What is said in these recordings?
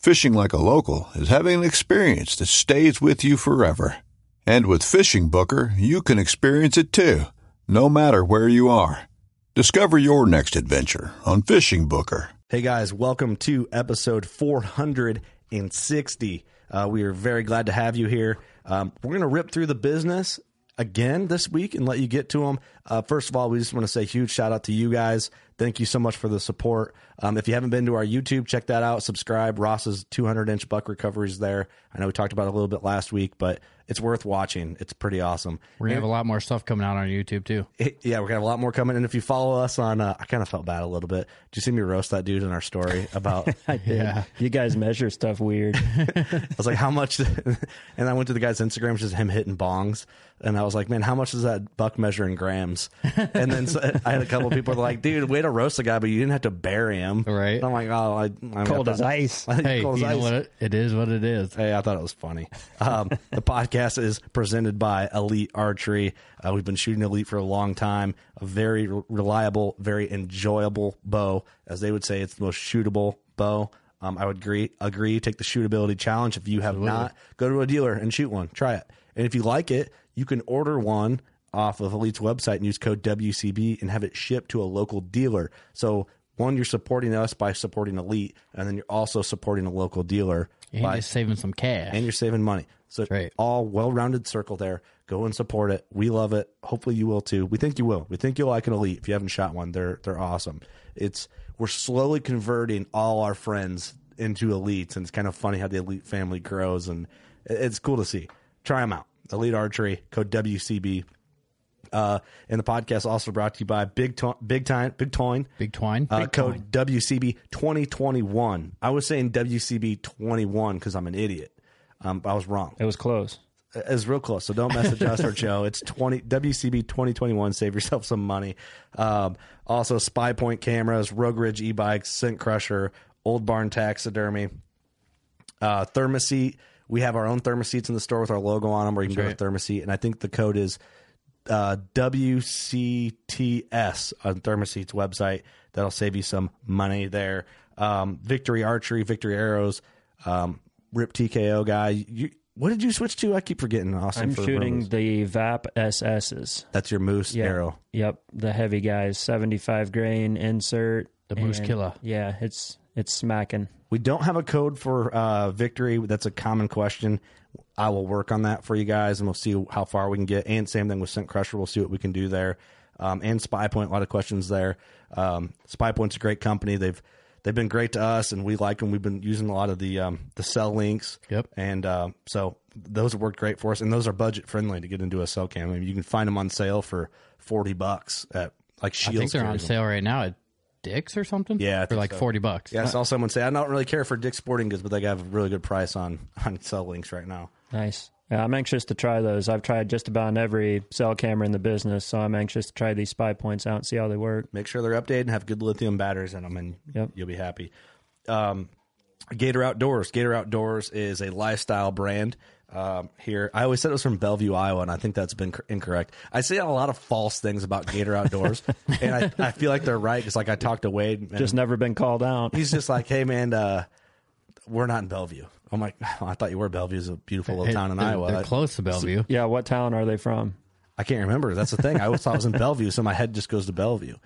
Fishing like a local is having an experience that stays with you forever. And with FishingBooker, you can experience it too, no matter where you are. Discover your next adventure on FishingBooker. Hey guys, welcome to episode 460. Uh, we are very glad to have you here. Um, we're going to rip through the business again this week and let you get to them. Uh, first of all, we just want to say huge shout out to you guys. Thank you so much for the support. Um, if you haven't been to our YouTube, check that out. Subscribe. Ross's 200 inch buck recoveries there. I know we talked about it a little bit last week, but it's worth watching. It's pretty awesome. We're gonna have a lot more stuff coming out on YouTube too. It, yeah, we're gonna have a lot more coming. And if you follow us on, uh, I kind of felt bad a little bit. Did you see me roast that dude in our story about? I did. Yeah. You guys measure stuff weird. I was like, how much? and I went to the guy's Instagram, which is him hitting bongs. And I was like, man, how much does that buck measure in grams? And then so, I had a couple of people like, dude, way to roast the guy, but you didn't have to bury him. Right. And I'm like, oh, I, I'm Cold as ice. Hey, Cold you as know ice. what? It, it is what it is. Hey, I thought it was funny. Um, the podcast is presented by Elite Archery. Uh, we've been shooting Elite for a long time. A very re- reliable, very enjoyable bow. As they would say, it's the most shootable bow. Um, I would agree. Agree. Take the shootability challenge. If you have not, go to a dealer and shoot one. Try it. And if you like it, you can order one off of Elite's website and use code WCB and have it shipped to a local dealer. So one, you're supporting us by supporting Elite, and then you're also supporting a local dealer And by saving some cash. and you're saving money. So right. all well-rounded circle there. Go and support it. We love it. Hopefully you will too. We think you will. We think you'll like an elite. If you haven't shot one, they're they're awesome. It's we're slowly converting all our friends into elites, and it's kind of funny how the elite family grows, and it's cool to see. Try them out. Elite Archery code WCB. Uh, and the podcast also brought to you by Big to- Big Time Big Toin. Big twine. Uh, Big code WCB 2021. I was saying WCB 21 because I'm an idiot. Um, I was wrong. It was close. It was real close, so don't message us or Joe. It's 20 WCB 2021. Save yourself some money. Um, also, Spy Point cameras, Rogue Ridge e-bikes, Scent Crusher, Old Barn Taxidermy, uh, Thermoseat. We have our own thermoseats in the store with our logo on them, where you can That's go to Thermoseat, and I think the code is uh, WCTS on Thermoseat's website. That'll save you some money there. Um, Victory Archery, Victory Arrows, um, Rip TKO guy. You, what did you switch to? I keep forgetting. Austin, I'm for shooting Moose. the VAP SSs. That's your moose Yeah. arrow. Yep, the heavy guys, 75 grain insert. The Moose and- Killer. Yeah, it's it's smacking. We don't have a code for uh, victory. That's a common question. I will work on that for you guys, and we'll see how far we can get. And same thing with Scent Crusher. We'll see what we can do there. Um, and Spy Point, a lot of questions there. Um, Spy Point's a great company. They've they've been great to us, and we like them. We've been using a lot of the um, the cell links. Yep. And uh, so those have worked great for us, and those are budget friendly to get into a cell cam. I mean, you can find them on sale for forty bucks at like I think they're on sale right now at Dick's or something. Yeah, I for think like so. forty bucks. Yeah, I saw someone say I don't really care for Dick's Sporting Goods, but they have a really good price on on cell links right now. Nice. Yeah, I'm anxious to try those. I've tried just about every cell camera in the business, so I'm anxious to try these spy points out and see how they work. Make sure they're updated and have good lithium batteries in them, and Yep. you'll be happy. Um, Gator Outdoors. Gator Outdoors is a lifestyle brand. Um, here. I always said it was from Bellevue, Iowa, and I think that's been cor- incorrect. I say a lot of false things about Gator Outdoors, and I, I feel like they're right because like I talked to Wade, and Just never been called out. he's just like, "Hey man, uh, we're not in Bellevue." I'm like, oh, "I thought you were. Bellevue is a beautiful little Hey, town in they're, Iowa." They're close to Bellevue. Yeah, what town are they from? I can't remember. That's the thing. I always thought it was in Bellevue, so my head just goes to Bellevue.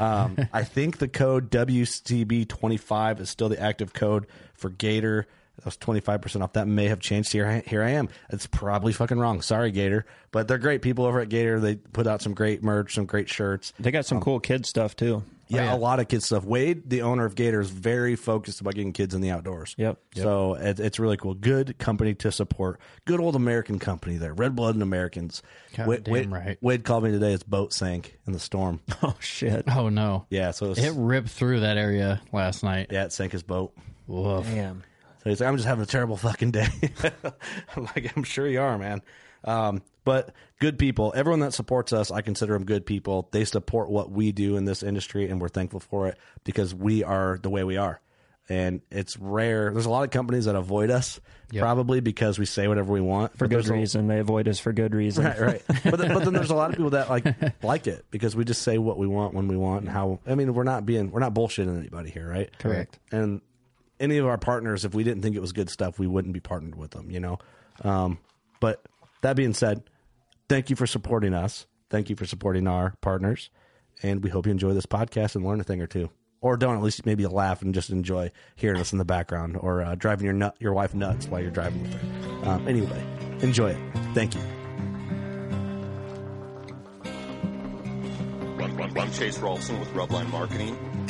Um, I think the code WCB25 is still the active code for Gator. That was 25% off. That may have changed. Here, I, here I am. It's probably fucking wrong. Sorry, Gator. But they're great people over at Gator. They put out some great merch, some great shirts. They got some um, cool kid stuff too. Yeah, oh, a lot of kids stuff. Wade, the owner of Gator, is very focused about getting kids in the outdoors. Yep. So it, it's really cool. Good company to support. Good old American company there. Red blooded Americans. God Wade, damn Wade, right. Wade called me today. His boat sank in the storm. Oh shit! Oh no. Yeah, so it's, It ripped through that area last night. yeah, it sank his boat. Woof. Damn. So he's like, I'm just having a terrible fucking day. I'm like, I'm sure you are, man. Um, but good people, everyone that supports us, I consider them good people. They support what we do in this industry, and we're thankful for it because we are the way we are. And it's rare. There's a lot of companies that avoid us, probably because we say whatever we want For good there's a- reason. They avoid us for good reason. Right, right. But, then- but then there's a lot of people that like like it because we just say what we want when we want and how. I mean, we're not being we're not bullshitting anybody here, right? Correct. And any of our partners, if we didn't think it was good stuff, we wouldn't be partnered with them, you know. Um, but that being said, thank you for supporting us. Thank you for supporting our partners, and we hope you enjoy this podcast and learn a thing or two, or don't at least maybe laugh and just enjoy hearing us in the background, or uh, driving your nut your wife nuts while you're driving with her. Um, anyway, enjoy it. Thank you. I'm, Chase Rolfson with Rubline Marketing.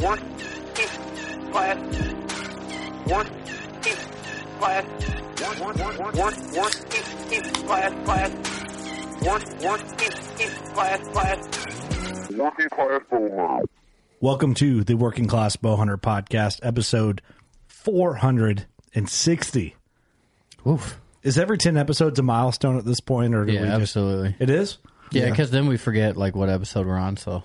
Working Class. Working Class. Work, work, work, work, work, class, class. Work, work, class, class. Working class bow. Welcome to the Working Class Bowhunter Podcast, episode 460. Oof. Is every 10 episodes a milestone at this point? or do Yeah, we just- absolutely. It is? Yeah, because then we forget like what episode we're on. So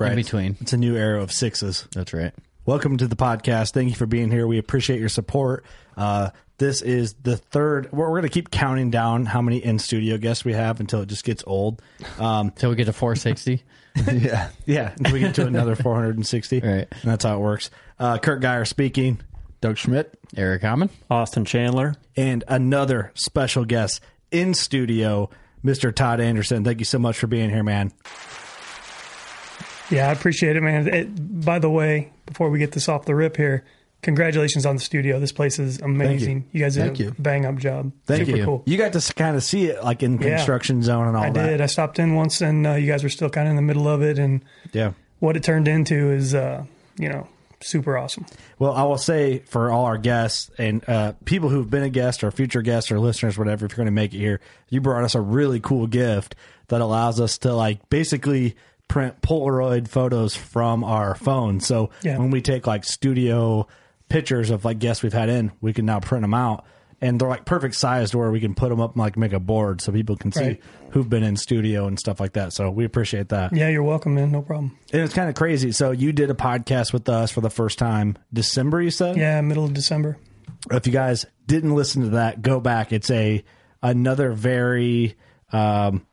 in between. It's a new era of sixes. That's right. Welcome to the podcast. Thank you for being here. We appreciate your support. Uh, this is the third. We're, we're going to keep counting down how many in studio guests we have until it just gets old. Um, Till we get to 460. yeah, yeah. Until we get to another 460. Right. And that's how it works. Uh, Kurt Geyer speaking. Doug Schmidt. Eric Hammond. Austin Chandler. and another special guest in studio, Mr. Todd Anderson. Thank you so much for being here, man. Yeah, I appreciate it, man. It, by the way, before we get this off the rip here, congratulations on the studio. This place is amazing. You. guys did Thank a you. bang up job. Thank Super you. cool. You got to kind of see it like in Yeah. construction zone and all I that. did. I stopped in once, and uh, you guys were still kind of in the middle of it, and Yeah. what it turned into is, uh, you know, super awesome. Well, I will say for all our guests and uh, people who've been a guest or future guests or listeners, whatever, if you're going to make it here, you brought us a really cool gift that allows us to like basically print Polaroid photos from our phone. So Yeah. when we take like studio pictures of like guests we've had in, we can now print them out. And they're like perfect sized where we can put them up and like make a board so people can see Right. who've been in studio and stuff like that. So we appreciate that. Yeah, you're welcome, man. No problem. And it's kind of crazy. So you did a podcast with us for the first time December, you said? Yeah, middle of December. if you guys didn't listen to that, go back. It's a another very um,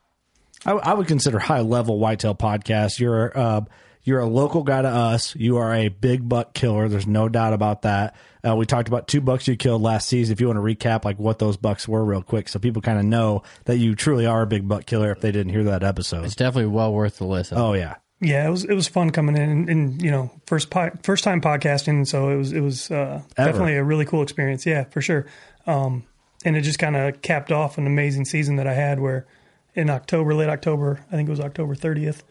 I, I would consider high level whitetail podcast. You're uh, you're a local guy to us. You are a big buck killer. There's no doubt about that. Uh, we talked about two bucks you killed last season. If you want to recap like what those bucks were real quick, so people kind of know that you truly are a big buck killer if they didn't hear that episode. It's definitely well worth the listen. Oh yeah, Yeah, it was it was fun coming in and, and you know first po- first time podcasting, so it was it was uh, definitely a really cool experience. Yeah, for sure. Um, and it just kind of capped off an amazing season that I had where in October, late October, I think it was October 30th,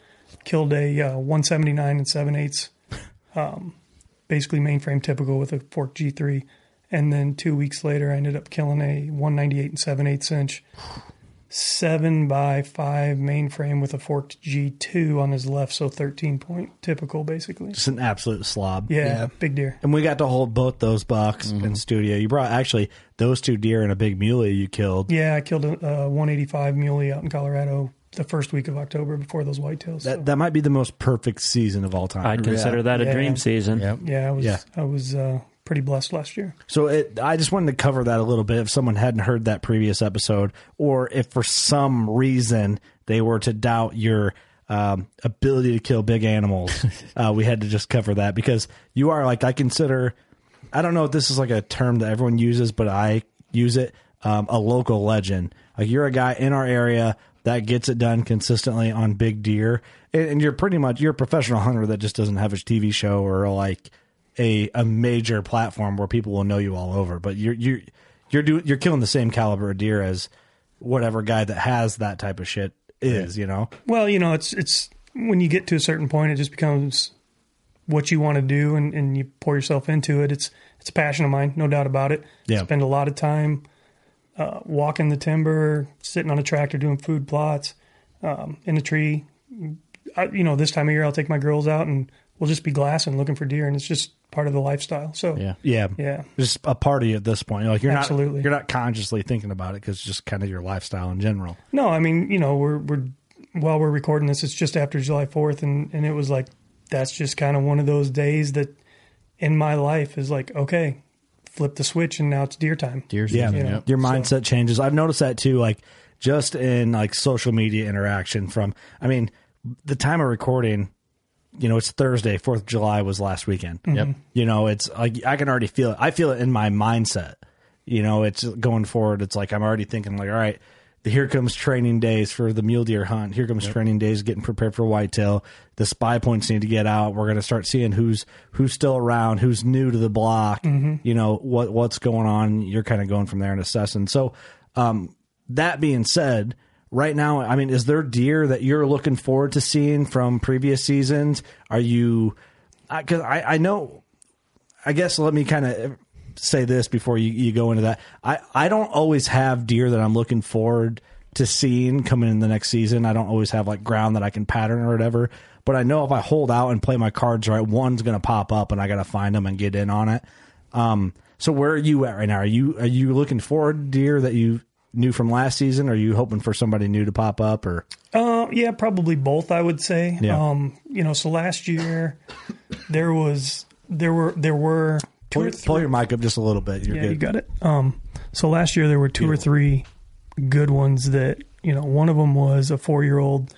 killed a uh, 179 and 7 eighths, um, basically mainframe typical with a fork G3. And then two weeks later, I ended up killing a 198 and 7 eighths inch, seven by five mainframe with a forked G2 on his left, so 13 point typical, basically. Just an absolute slob. Yeah, big deer. And we got to hold both those bucks in studio. You brought actually those two deer and a big muley you killed. Yeah, I killed a, a 185 muley out in Colorado the first week of October before those whitetails. That so. that might be the most perfect season of all time. I'd consider that a Yeah. dream season. yeah, I was Yeah. I was uh, pretty blessed last year. So it, I just wanted to cover that a little bit. If someone hadn't heard that previous episode, or if for some reason they were to doubt your um, ability to kill big animals, uh, we had to just cover that because you are like I consider. I don't know if this is like a term that everyone uses, but I use it. Um, a local legend. Like you're a guy in our area that gets it done consistently on big deer, and, and you're pretty much you're a professional hunter that just doesn't have a TV show or like a a major platform where people will know you all over. But you're you're you're do, you're killing the same caliber of deer as whatever guy that has that type of shit is. You know. Well, you know, it's it's when you get to a certain point, it just becomes what you want to do, and, and you pour yourself into it. It's it's a passion of mine, no doubt about it. Yeah. Spend a lot of time uh, walking the timber, sitting on a tractor doing food plots, um, in a tree. I, you know, this time of year, I'll take my girls out and we'll just be glassing, looking for deer, and it's just part of the lifestyle. So Yeah. Yeah. Yeah. Just a party at this point. Like you're Absolutely. not you're not consciously thinking about it because it's just kind of your lifestyle in general. No, I mean, you know, we're we're while we're recording this, it's just after July Fourth, and and it was like that's just kind of one of those days that in my life is like okay, flip the switch, and now it's deer time. Deer Yeah, season. know, Yep. your mindset changes. I've noticed that too. Like just in like social media interaction. From I mean, the time of recording, you know, it's Thursday. Fourth of July was last weekend. Yep. You know, it's like I can already feel it. I feel it in my mindset. You know, it's going forward. It's like I'm already thinking like, all right, here comes training days for the mule deer hunt. Here comes training days getting prepared for whitetail. The spy points need to get out. We're going to start seeing who's who's still around, who's new to the block. You know what what's going on. You're kind of going from there and assessing. So, um, that being said, right now, I mean, is there deer that you're looking forward to seeing from previous seasons? Are you? Because I, I know I guess let me kind of say this before you, you go into that. I, I don't always have deer that I'm looking forward to seeing coming in the next season. I don't always have like ground that I can pattern or whatever. But I know if I hold out and play my cards right, one's going to pop up and I got to find them and get in on it. Um, so where are you at right now? Are you are you looking forward to deer that you knew from last season? Are you hoping for somebody new to pop up or? Uh, yeah, probably both. I would say. Yeah. Um, you know, so last year there was there were there were two Pull, or your- three. pull your mic up just a little bit. You're yeah, good. you got it. Um, so last year there were two or three good ones that you know. One of them was a four year old.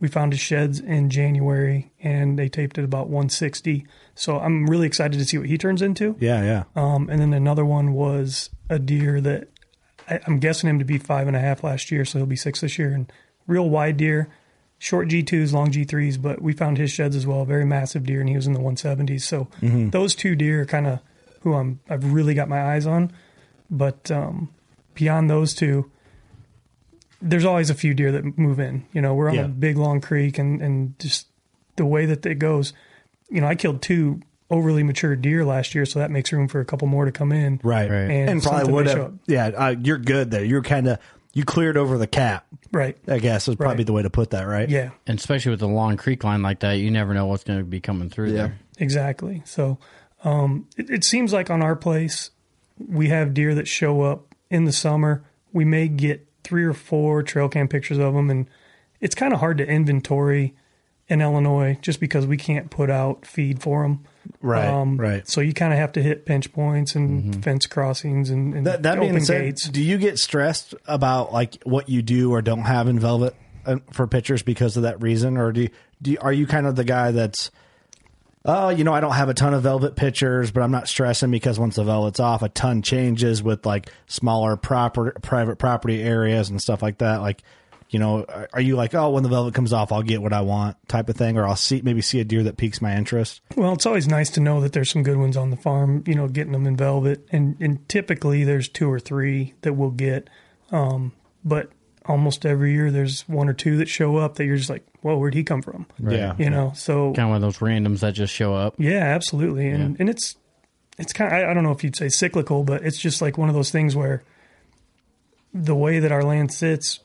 We found his sheds in January, and they taped at about 160. So I'm really excited to see what he turns into. Yeah, yeah. Um, and then another one was a deer that I, I'm guessing him to be five and a half last year, so he'll be six this year. And real wide deer, short G2s, long G3s, but we found his sheds as well. Very massive deer, and he was in the 170s. So those two deer are kind of who I'm I've really got my eyes on. But um, beyond those two, there's always a few deer that move in. You know, we're on Yeah. a big long creek, and and just the way that it goes. You know, I killed two overly mature deer last year, so that makes room for a couple more to come in. Right. Right. And, and probably something would have. Yeah, uh, you're good there. You're kind of you cleared over the cap. Right. I guess is probably Right. the way to put that, right? Yeah. And especially with a long creek line like that, you never know what's going to be coming through there. Exactly. So um, it, it seems like on our place, we have deer that show up in the summer. We may get three or four trail cam pictures of them, and it's kind of hard to inventory in Illinois just because we can't put out feed for them. Right, right. So you kind of have to hit pinch points and fence crossings and, and That, that open being said, gates. do you get stressed about like what you do or don't have in velvet uh, for pitchers because of that reason, or do you, do you, are you kind of the guy that's Oh, you know, I don't have a ton of velvet pitchers, but I'm not stressing because once the velvet's off, a ton changes with like smaller proper private property areas and stuff like that. Like, You know, are, are you like, oh, when the velvet comes off, I'll get what I want type of thing, or I'll see maybe see a deer that piques my interest? Well, it's always nice to know that there's some good ones on the farm. You know, getting them in velvet, and and typically there's two or three that we'll get. Um, but almost every year there's one or two that show up that you're just like, whoa, where'd he come from? Right. Yeah. You know, so Kind of one of those randoms that just show up. yeah, absolutely, and and it's it's kind. Of, I, I don't know if you'd say cyclical, but it's just like one of those things where the way that our land sits,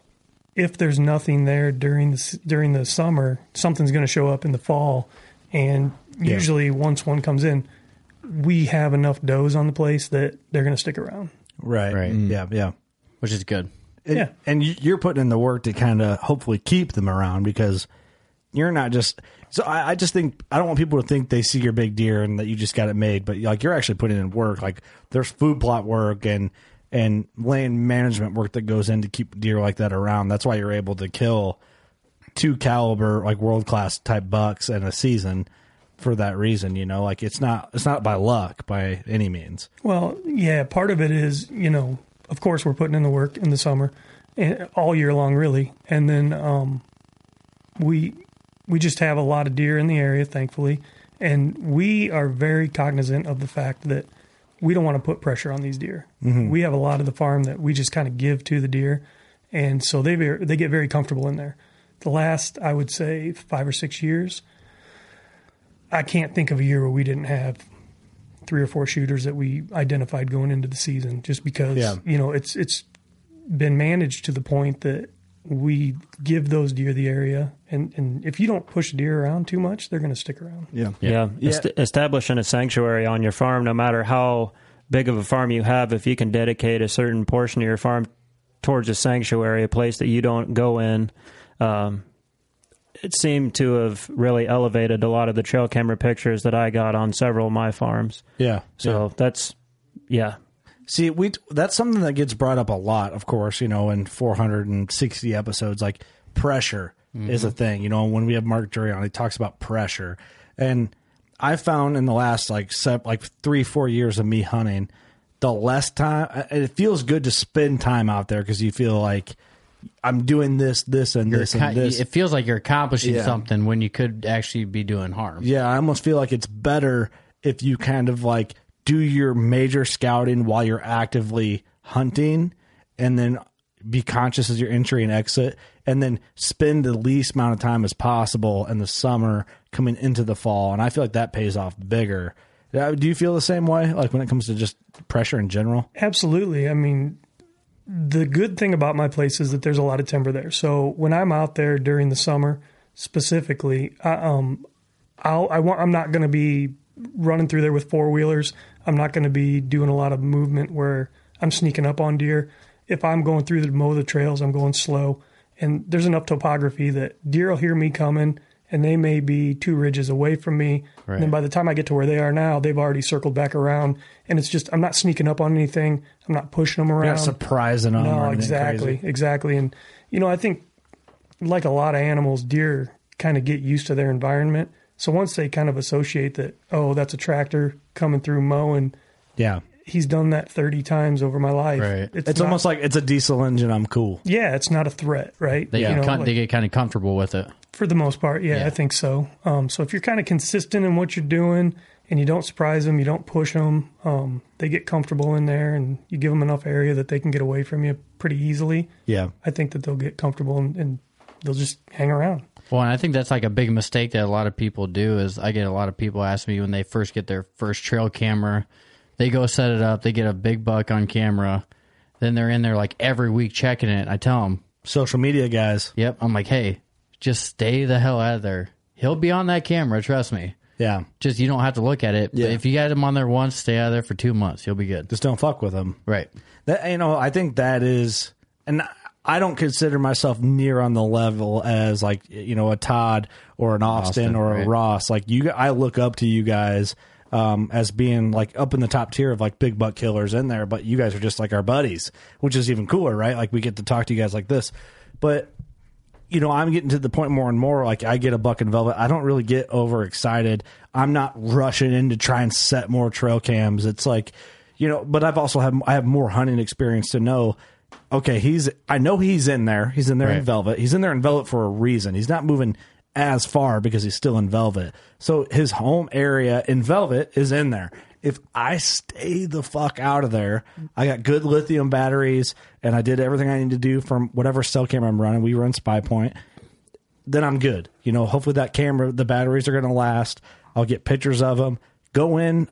if there's nothing there during the during the summer, something's going to show up in the fall, and usually once one comes in, we have enough does on the place that they're going to stick around. Right. Right. Mm. Yeah. Yeah. Which is good. And, Yeah. and you- you're putting in the work to kind of hopefully keep them around because you're not just. So I, I just think I don't want people to think they see your big deer and that you just got it made, but like you're actually putting in work. Like there's food plot work and and land management work that goes in to keep deer like that around. That's why you're able to kill two caliber like world class type bucks in a season for that reason. You know, like it's not it's not by luck by any means. Well, yeah, part of it is, you know, of course we're putting in the work in the summer and all year long really. And then um we we just have a lot of deer in the area, thankfully. And we are very cognizant of the fact that we don't want to put pressure on these deer. Mm-hmm. We have a lot of the farm that we just kind of give to the deer, and so they they get very comfortable in there. The last, I would say, five or six years, I can't think of a year where we didn't have three or four shooters that we identified going into the season, just because Yeah. you know it's it's been managed to the point that we give those deer the area, and and if you don't push deer around too much, they're going to stick around. Yeah. Yeah, Yeah. Est- establishing a sanctuary on your farm, no matter how big of a farm you have, if you can dedicate a certain portion of your farm towards a sanctuary, a place that you don't go in, um, it seemed to have really elevated a lot of the trail camera pictures that I got on several of my farms. Yeah. So that's, yeah, See, we that's something that gets brought up a lot, of course, you know, in 460 episodes like pressure is a mm-hmm. thing, you know, when we have Mark Drury on, he talks about pressure. And I found in the last like se- like 3 4 years of me hunting, the less time it feels good to spend time out there cuz you feel like I'm doing this this and You're this and this. It feels like you're accomplishing Yeah. something when you could actually be doing harm. Yeah, I almost feel like it's better if you kind of like do your major scouting while you're actively hunting and then be conscious as your entry and exit and then spend the least amount of time as possible in the summer coming into the fall and I feel like that pays off bigger. Uh, Do you feel the same way like when it comes to just pressure in general? Absolutely. I mean, the good thing about my place is that there's a lot of timber there. So when I'm out there during the summer, specifically, I, um, I'll, I want, I'm not going to be running through there with four wheelers. I'm not going to be doing a lot of movement where I'm sneaking up on deer. If I'm going through the mow the trails, I'm going slow, and there's enough topography that deer will hear me coming, and they may be two ridges away from me. And then by the time I get to where they are now, they've already circled back around, and it's just I'm not sneaking up on anything. I'm not pushing them You're around. not surprising them No, exactly, crazy. exactly. And you know, I think like a lot of animals, deer kind of get used to their environment. So once they kind of associate that, oh, that's a tractor coming through mowing, Yeah. He's done that 30 times over my life. Right. It's, not- almost like it's a diesel engine, I'm cool. yeah, it's not a threat, right? They, You get know, con- like- they get kind of comfortable with it. for the most part, yeah, Yeah. I think so. Um, so if you're kind of consistent in what you're doing and you don't surprise them, you don't push them, um, they get comfortable in there, and you give them enough area that they can get away from you pretty easily. Yeah. I think that they'll get comfortable and, and they'll just hang around. Well, and I think that's like a big mistake that a lot of people do is I get a lot of people ask me when they first get their first trail camera, they go set it up, they get a big buck on camera, then they're in there like every week checking it. I tell them, Social media guys. yep, I'm like, hey, just stay the hell out of there. He'll be on that camera, trust me. Yeah. Just you don't have to look at it. Yeah. But if you got him on there once, stay out of there for two months. You'll be good. Just don't fuck with them. Right. That you know, I think that is, and I don't consider myself near on the level as like you know a Todd or an Austin, Austin, or a right. Ross. Like you, I look up to you guys um, as being like up in the top tier of like big buck killers in there. But you guys are just like our buddies, which is even cooler, right? Like we get to talk to you guys like this, but. You know, I'm getting to the point more and more. Like, I get a buck in velvet. I don't really get overexcited. I'm not rushing in to try and set more trail cams. It's like, you know, but I've also have I have more hunting experience to know okay, he's I know he's in there. He's in there in velvet. He's in there in velvet for a reason. He's not moving as far because he's still in velvet. So his home area in velvet is in there. If I stay the fuck out of there, I got good lithium batteries and I did everything I need to do from whatever cell camera I'm running. We run Spy Point then I'm good. You know, hopefully that camera, the batteries are going to last. I'll get pictures of them. Go in,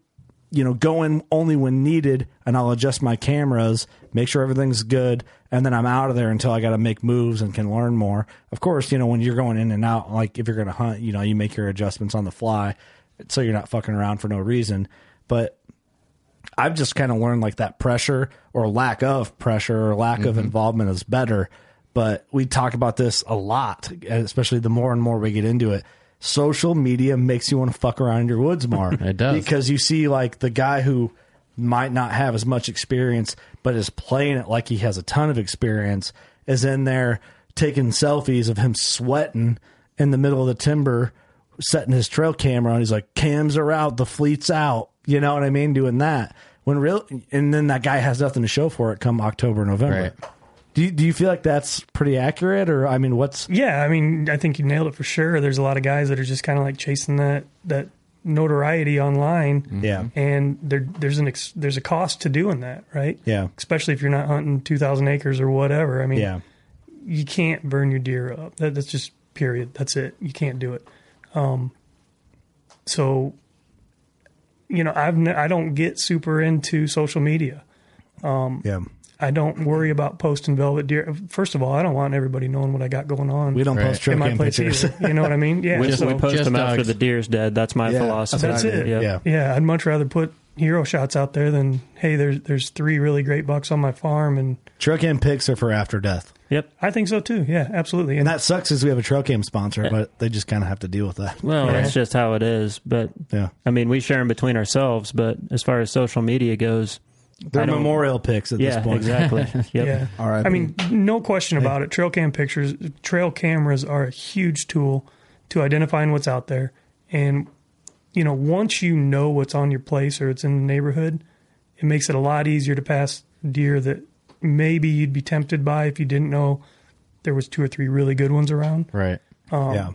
you know, go in only when needed, and I'll adjust my cameras, make sure everything's good, and then I'm out of there until I got to make moves and can learn more. Of course, you know, when you're going in and out, like if you're going to hunt, you know, you make your adjustments on the fly, so you're not fucking around for no reason. But I've just kind of learned like that pressure or lack of pressure or lack of mm-hmm. involvement is better. But we talk about this a lot, especially the more and more we get into it. Social media makes you want to fuck around in your woods more. It does. Because you see like the guy who might not have as much experience, but is playing it like he has a ton of experience, is in there taking selfies of him sweating in the middle of the timber, setting his trail camera on. He's like, cams are out, the fleet's out. You know what I mean? Doing that. When real, and then that guy has nothing to show for it come October, November. Right. Do you, do you feel like that's pretty accurate, or I mean, what's Yeah, I mean, I think you nailed it for sure. There's a lot of guys that are just kind of like chasing that that notoriety online. Yeah. and there there's an ex, there's a cost to doing that, right? Yeah. especially if you're not hunting two thousand acres or whatever. I mean, yeah, you can't burn your deer up. That, that's just period. That's it. You can't do it. Um, so, you know, I've ne- I don't get super into social media. yeah? I don't worry about posting velvet deer. First of all, I don't want everybody knowing what I got going on. We don't Right. post trail in my cam place pictures. either. You know what I mean? Yeah. We, so, we post Just them after dogs. the deer's dead. That's my Yeah, philosophy. that's it. Yep. Yeah. yeah, I'd much rather put hero shots out there than hey, there's there's three really great bucks on my farm, and Trail cam pics are for after death, Yep. I think so too. Yeah, absolutely. and And that sucks. Is we have a trail cam sponsor, but they just kind of have to deal with that. Well, Yeah. that's just how it is. But Yeah, I mean, we share them between ourselves. But as far as social media goes, they're memorial pics at yeah, this point. exactly. Yep. yeah, All right. I mean, no question about it. Trail cam pictures, trail cameras are a huge tool to identifying what's out there. And, you know, once you know what's on your place or it's in the neighborhood, it makes it a lot easier to pass deer that maybe you'd be tempted by if you didn't know there was two or three really good ones around. Right. Um, yeah,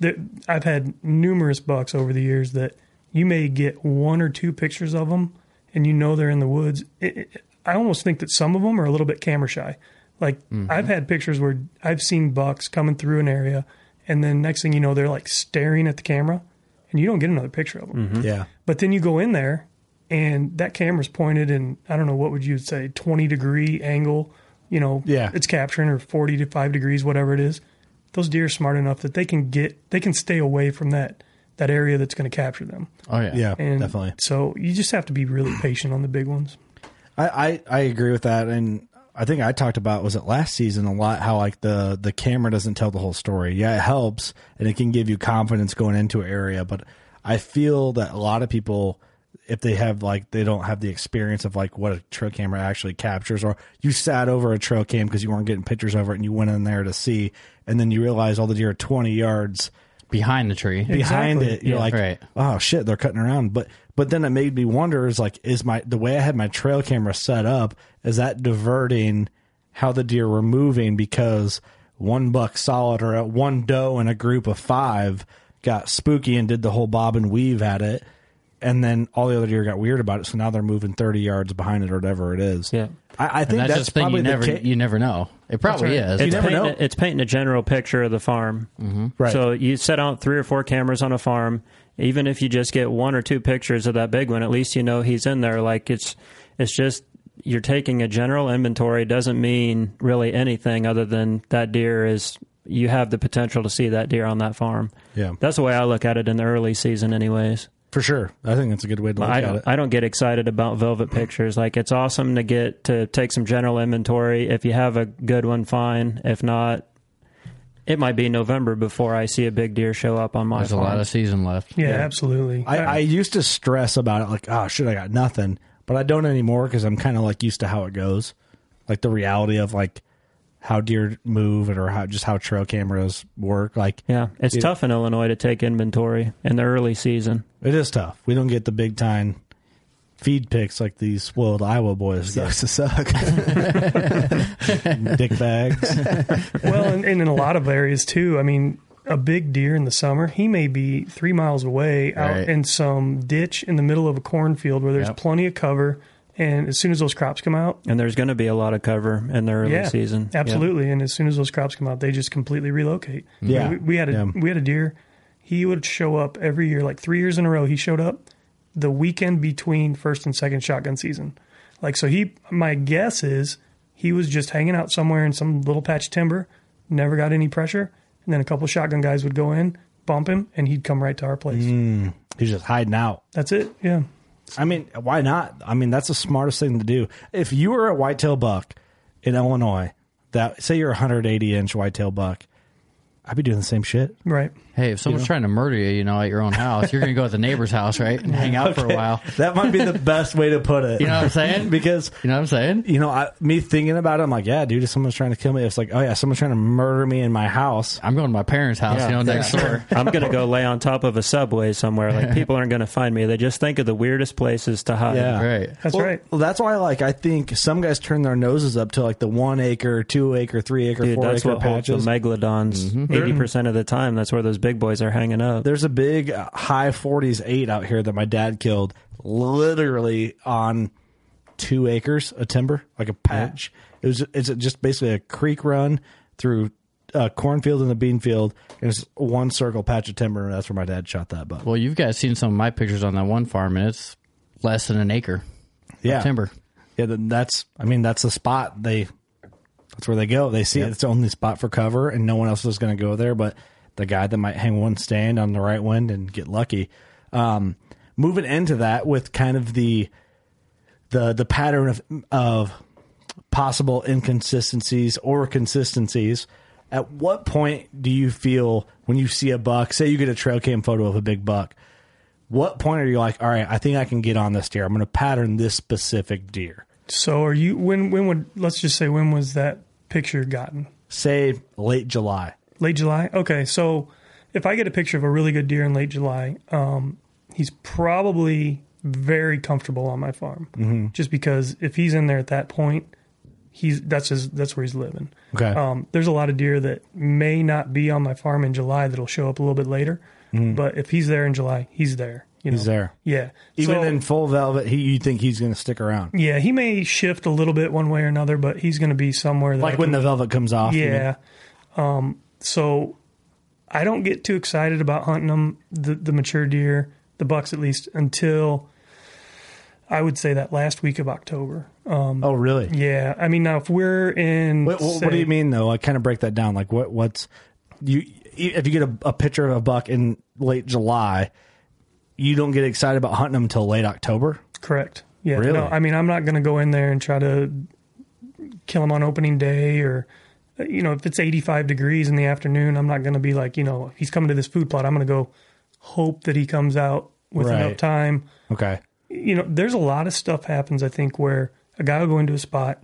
There, I've had numerous bucks over the years that you may get one or two pictures of them and you know they're in the woods. It, it, I almost think that some of them are a little bit camera shy. Like mm-hmm. I've had pictures where I've seen bucks coming through an area and then next thing you know they're like staring at the camera and you don't get another picture of them. Mm-hmm. yeah, But then you go in there and that camera's pointed in I don't know what would you say 20 degree angle, you know, Yeah. it's capturing or 40 to 5 degrees whatever it is. Those deer are smart enough that they can get they can stay away from that that area that's going to capture them. Oh yeah. yeah, And definitely. So you just have to be really patient on the big ones. I, I I agree with that, and I think I talked about was it last season a lot how like the the camera doesn't tell the whole story. Yeah, it helps and it can give you confidence going into an area, but I feel that a lot of people if they have like they don't have the experience of like what a trail camera actually captures or you sat over a trail cam because you weren't getting pictures over it and you went in there to see and then you realize oh, all the deer are 20 yards Behind the tree. behind Exactly. it you're Yeah. like Right. oh shit they're cutting around but but then it made me wonder is like is my the way i had my trail camera set up is that diverting how the deer were moving because one buck solid or a- one doe in a group of five got spooky and did the whole bob and weave at it and then all the other deer got weird about it so now they're moving 30 yards behind it or whatever it is Yeah. i, I And think that's, that's, just the thing probably you never the ca- you never know. It probably right. is. It's never painting, know. it's painting a general picture of the farm. Mm-hmm. Right. So you set out three or four cameras on a farm. Even if you just get one or two pictures of that big one, at least you know he's in there. Like it's, it's just you're taking a general inventory. Doesn't mean really anything other than that deer is. You have the potential to see that deer on that farm. Yeah. That's the way I look at it in the early season, anyways. For sure i think that's a good way to look I at it I don't get excited about velvet pictures. Like it's awesome to get to take some general inventory. If you have a good one, fine. If not, it might be November before I see a big deer show up on my There's a lot of season left. Yeah, absolutely. I, I used to stress about it, like, oh shit, I got nothing, but I don't anymore because I'm kind of like used to how it goes, like the reality of like how deer move or how just how trail cameras work. Like, yeah, it's It- tough in Illinois to take inventory in the early season. it is tough. We don't get the big time feed picks like these spoiled Iowa boys get. Sucks to suck. dick bags. well, and, and in a lot of areas too. I mean, a big deer in the summer, he may be three miles away out in some ditch in the middle of a cornfield where there's Yep. plenty of cover. And as soon as those crops come out, And there's going to be a lot of cover in the early yeah, season. Yeah. absolutely. And as soon as those crops come out, they just completely relocate. Mm-hmm. Yeah. we, we had a Yeah. we had a deer. He would show up every year, like three years in a row. He showed up the weekend between first and second shotgun season. Like so, he. My guess is he was just hanging out somewhere in some little patch of timber, never got any pressure, and then a couple shotgun guys would go in, bump him, and he'd come right to our place. Mm. He's just hiding out. That's it. Yeah. I mean, why not? I mean, that's the smartest thing to do. If you were a whitetail buck in Illinois, that say you're a 180 inch whitetail buck, I'd be doing the same shit. Right. Hey, if someone's trying to murder you, you know, at your own house, you're going to go to the neighbor's house, right, and hang out for a while. That might be the best way to put it. You know what I'm saying? because You know what I'm saying? you know, I, me thinking about it, I'm like, yeah, dude, if someone's trying to kill me, it's like, oh yeah, someone's trying to murder me in my house. I'm going to my parents' house, Yeah. you know, next door. I'm going to go lay on top of a subway somewhere. Like people aren't going to find me. They just think of the weirdest places to hide. Yeah. Right. That's well, right. Well, that's why, like, I think some guys turn their noses up to like the one acre, two acre, three acre, Dude, four that's acre what holds the patches. megalodons. Mm-hmm. 80 percent of the time, that's where those big boys are hanging up. There's a big uh, high 40s eight out here that my dad killed, literally on two acres of timber, like a patch. It was it's just basically a creek run through a cornfield and a bean field, and it's one circle patch of timber, and that's where my dad shot that buck. Well, you've guys seen some of my pictures on that one farm, and it's less than an acre yeah, of timber. Yeah, then that's I mean that's the spot they that's where they go. They see it's the only spot for cover and no one else is going to go there but the guy that might hang one stand on the right wind and get lucky. Um, moving into that with kind of the the the pattern of of possible inconsistencies or consistencies. At what point do you feel when you see a buck? Say you get a trail cam photo of a big buck. What point are you like, all right, I think I can get on this deer. I'm going to pattern this specific deer. So are you? When? When would? Let's just say when was that picture gotten? Say late July. Late July. Okay, so if I get a picture of a really good deer in late July, um, he's probably very comfortable on my farm. Mm-hmm. Just because if he's in there at that point, he's that's his that's where he's living. Okay. Um, there's a lot of deer that may not be on my farm in July that'll show up a little bit later, but if he's there in July, he's there. You know? Mm-hmm. He's there. Yeah. Even So- in full velvet, he you think he's going to stick around? yeah, he may shift a little bit one way or another, but he's going to be somewhere Like when the velvet comes off. yeah. Um, so I don't get too excited about hunting them, the, the mature deer, the bucks at least, until I would say that last week of October. Um, Oh, really? yeah. I mean, now if we're in. What, what, say- what do you mean though? Like, kind of break that down. Like, what what's you if you get a, a picture of a buck in late July, you don't get excited about hunting them until late October. Correct. Yeah. Really? No, I mean, I'm not going to go in there and try to kill him on opening day or, you know, if it's 85 degrees in the afternoon, I'm not going to be like, you know, he's coming to this food plot. I'm going to go hope that he comes out with Right. enough time. Okay. you know, there's a lot of stuff happens. I think where a guy will go into a spot,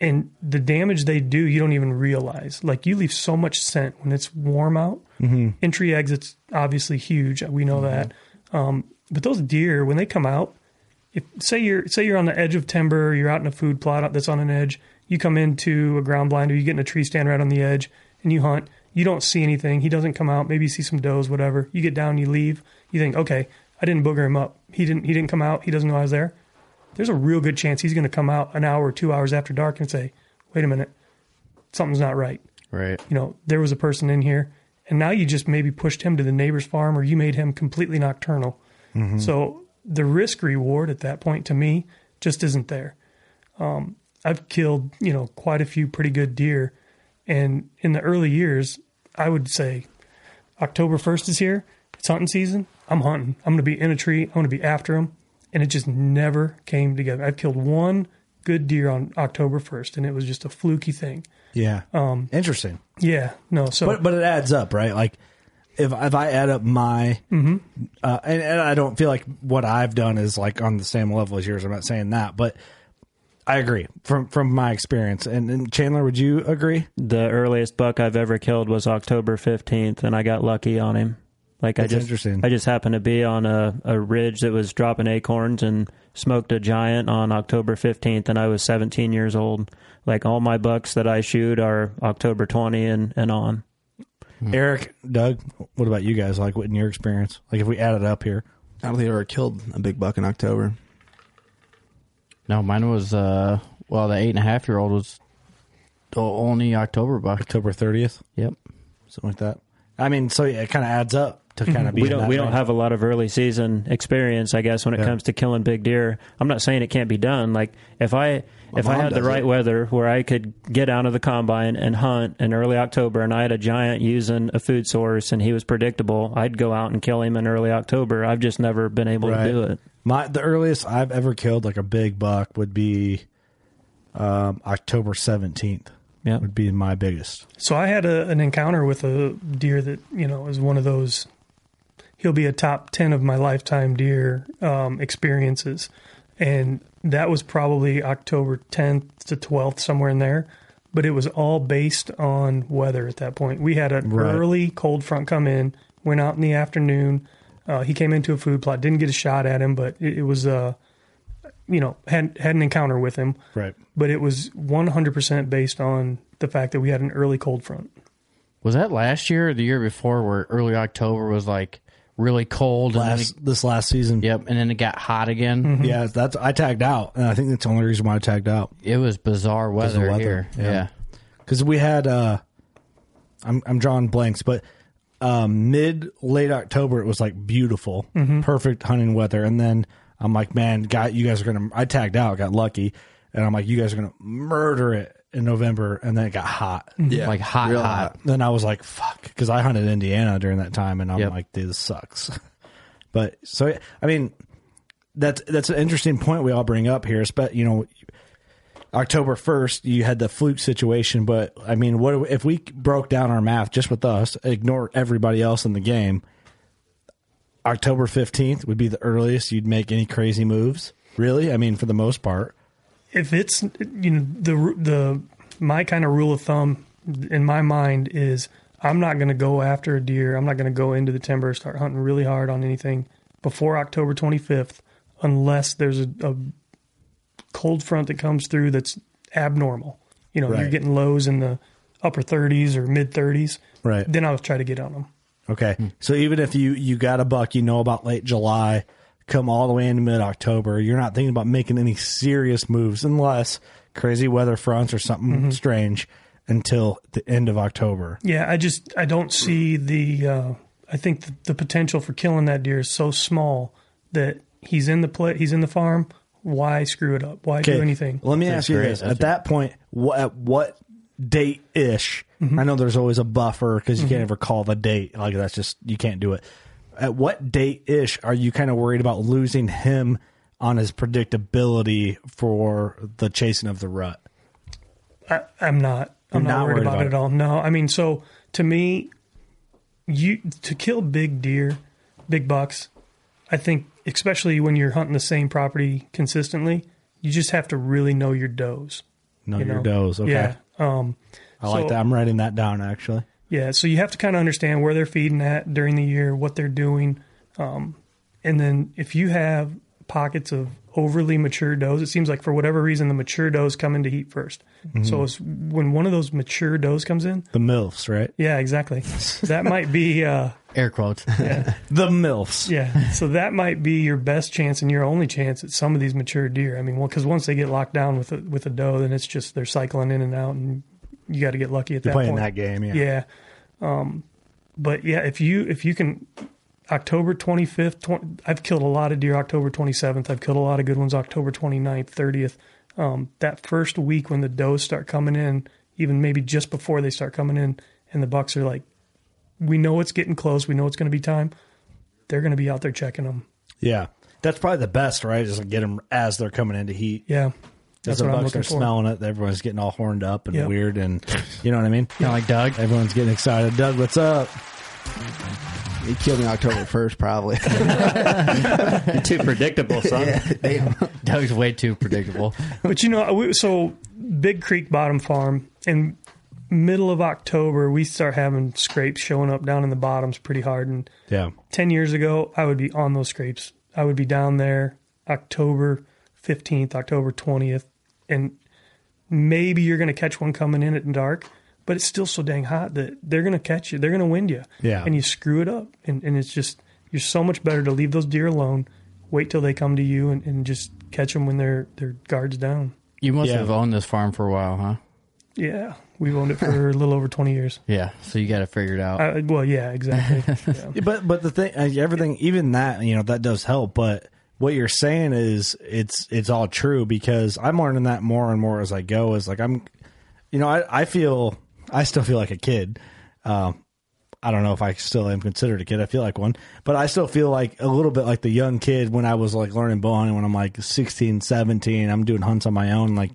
and the damage they do, you don't even realize. Like you leave so much scent when it's warm out. Mm-hmm. Entry exits obviously huge. We know that. Um, but those deer, when they come out, if say you're say you're on the edge of timber, you're out in a food plot that's on an edge. You come into a ground blind, or you get in a tree stand right on the edge, and you hunt. You don't see anything. He doesn't come out. Maybe you see some does, whatever. You get down, you leave. You think, okay, I didn't booger him up. He didn't. He didn't come out. He doesn't know I was there. There's a real good chance he's going to come out an hour or two hours after dark and say, "Wait a minute, something's not right." Right. You know, there was a person in here, and now you just maybe pushed him to the neighbor's farm, or you made him completely nocturnal. So the risk reward at that point to me just isn't there. Um, I've killed you know quite a few pretty good deer, and in the early years, I would say October first is here. It's hunting season. I'm hunting. I'm going to be in a tree. I'm going to be after them, and it just never came together. I've killed one good deer on October first, and it was just a fluky thing. Yeah. Um. Interesting. Yeah, no. So But but it adds up, right? Like if if I add up my Mm-hmm. uh, and, and I don't feel like what I've done is like on the same level as yours. I'm not saying that, but I agree from from my experience. And, and Chandler, would you agree? The earliest buck I've ever killed was October 15th, and I got lucky on him. Like I just interesting. I just happened to be on a, a ridge that was dropping acorns and smoked a giant on October 15th, and I was 17 years old. Like all my bucks that I shoot are October 20 and, and on. Hmm. Eric, Doug, what about you guys? Like, what in your experience? Like, if we add it up here, I don't think I ever killed a big buck in October. No, mine was uh well the eight and a half year old was the only October buck. October thirtieth. Yep. something like that. I mean, so yeah, it kind of adds up to kind of be. we don't that we don't have a lot of early season experience, I guess, when it Yeah. comes to killing big deer. I'm not saying it can't be done. Like if I if I had the right it. weather where I could get out of the combine and hunt in early October, and I had a giant using a food source and he was predictable, I'd go out and kill him in early October. I've just never been able Right. to do it. My the earliest I've ever killed like a big buck would be um, October seventeenth. Yeah, would be my biggest. So I had a, an encounter with a deer that you know is one of those. He'll be a top ten of my lifetime deer um, experiences, and that was probably October 10th to 12th, somewhere in there. But it was all based on weather at that point. We had an Right. early cold front come in, went out in the afternoon. Uh, he came into a food plot, didn't get a shot at him, but it, it was uh, you know had had an encounter with him. Right. But it was 100% based on the fact that we had an early cold front. Was that last year or the year before where early October was like really cold and then Last this last season. yep, and then it got hot again. Yeah, that's I tagged out, and I think that's the only reason why I tagged out. It was bizarre Because weather, weather, here. yeah. Yeah. because we had uh I'm I'm drawing blanks, but um mid late October it was like beautiful, Mhm. perfect hunting weather, and then I'm like, man, guy, you guys are gonna. I tagged out, got lucky, and I'm like, you guys are gonna murder it in November, and then it got hot, mm-hmm. Yeah, Like hot, real hot. hot. Then I was like, fuck, because I hunted Indiana during that time, and I'm Yep. like, dude, this sucks. but so I mean, that's that's an interesting point we all bring up here. But you know, October first, you had the fluke situation. But I mean, what if we broke down our math just with us, ignore everybody else in the game? October fifteenth would be the earliest you'd make any crazy moves. Really, I mean, for the most part. If it's you know the the my kind of rule of thumb in my mind is I'm not going to go after a deer. I'm not going to go into the timber start hunting really hard on anything before October 25th unless there's a, a cold front that comes through that's abnormal. You know, you're getting lows in the upper 30s or mid 30s. Right. Then I'll try to get on them. Okay. So even if you you got a buck, you know about late July, come all the way into mid October, you're not thinking about making any serious moves unless crazy weather fronts or something strange until the end of October. Yeah, I just I don't see the. Uh, I think the, the potential for killing that deer is so small that he's in the play. He's in the farm. Why screw it up? Why do anything? Let me ask you this: At that point, what at what date ish? I know there's always a buffer because you can't Mhm. ever call the date. Like that's just you can't do it. At what date ish are you kind of worried about losing him on his predictability for the chasing of the rut? I, I'm not. I'm not, not worried worried about, about it at all. No, I mean, so to me, you to kill big deer, big bucks. I think, especially when you're hunting the same property consistently, you just have to really know your does. Know you your does, okay. Yeah. Um, I like that. I'm writing that down actually. Yeah, so you have to kind of understand where they're feeding at during the year, what they're doing, um, and then if you have pockets of overly mature does, it seems like for whatever reason the mature does come into heat 1st Mhm. So it's when one of those mature does comes in, The milfs, right? yeah, exactly. that might be uh, air quotes. Yeah. The milfs. Yeah, so that might be your best chance and your only chance at some of these mature deer. I mean, well, because once they get locked down with a, with a doe, then it's just they're cycling in and out, and you got to get lucky at You're that playing point. that game, yeah. Yeah. Um, but yeah, if you if you can, October twenty fifth, 20, I've killed a lot of deer. October twenty seventh, I've killed a lot of good ones. October 29th, thirtieth. Um, that first week when the does start coming in, even maybe just before they start coming in, and the bucks are like, we know it's getting close. We know it's going to be time. They're going to be out there checking them. Yeah, that's probably the best, right? Is to get them as they're coming into heat. Yeah, As that's the what I'm bucks looking are for. smelling it, everyone's getting all horned up and Yep. weird, and you know what I mean. Kind of like Doug. Everyone's getting excited. Doug, what's up? He killed me October first, probably. You're too predictable, son. Doug's way too predictable. but you know, we, so Big Creek Bottom Farm, in middle of October, we start having scrapes showing up down in the bottoms pretty hard. And Yeah. 10 years ago, I would be on those scrapes. I would be down there October 15th, October 20th, and maybe you're going to catch one coming in at dark, but it's still so dang hot that they're going to catch you. They're going to wind you. Yeah. And you screw it up. And, and it's just, you're so much better to leave those deer alone, wait till they come to you, and, and just catch them when their their guard's down. You must Yeah. have owned this farm for a while, huh? Yeah. We've owned it for a little over 20 years. Yeah. So you got to figure it figured out. Uh, well, yeah, exactly. Yeah. Yeah, But but the thing, uh, everything, even that, you know, that does help. But what you're saying is it's it's all true because I'm learning that more and more as I go. Is like I'm, you know, I I feel I still feel like a kid. Um, I don't know if I still am considered a kid. I feel like one, but I still feel like a little bit like the young kid when I was like learning bow hunting when I'm like 16, 17. I'm doing hunts on my own. Like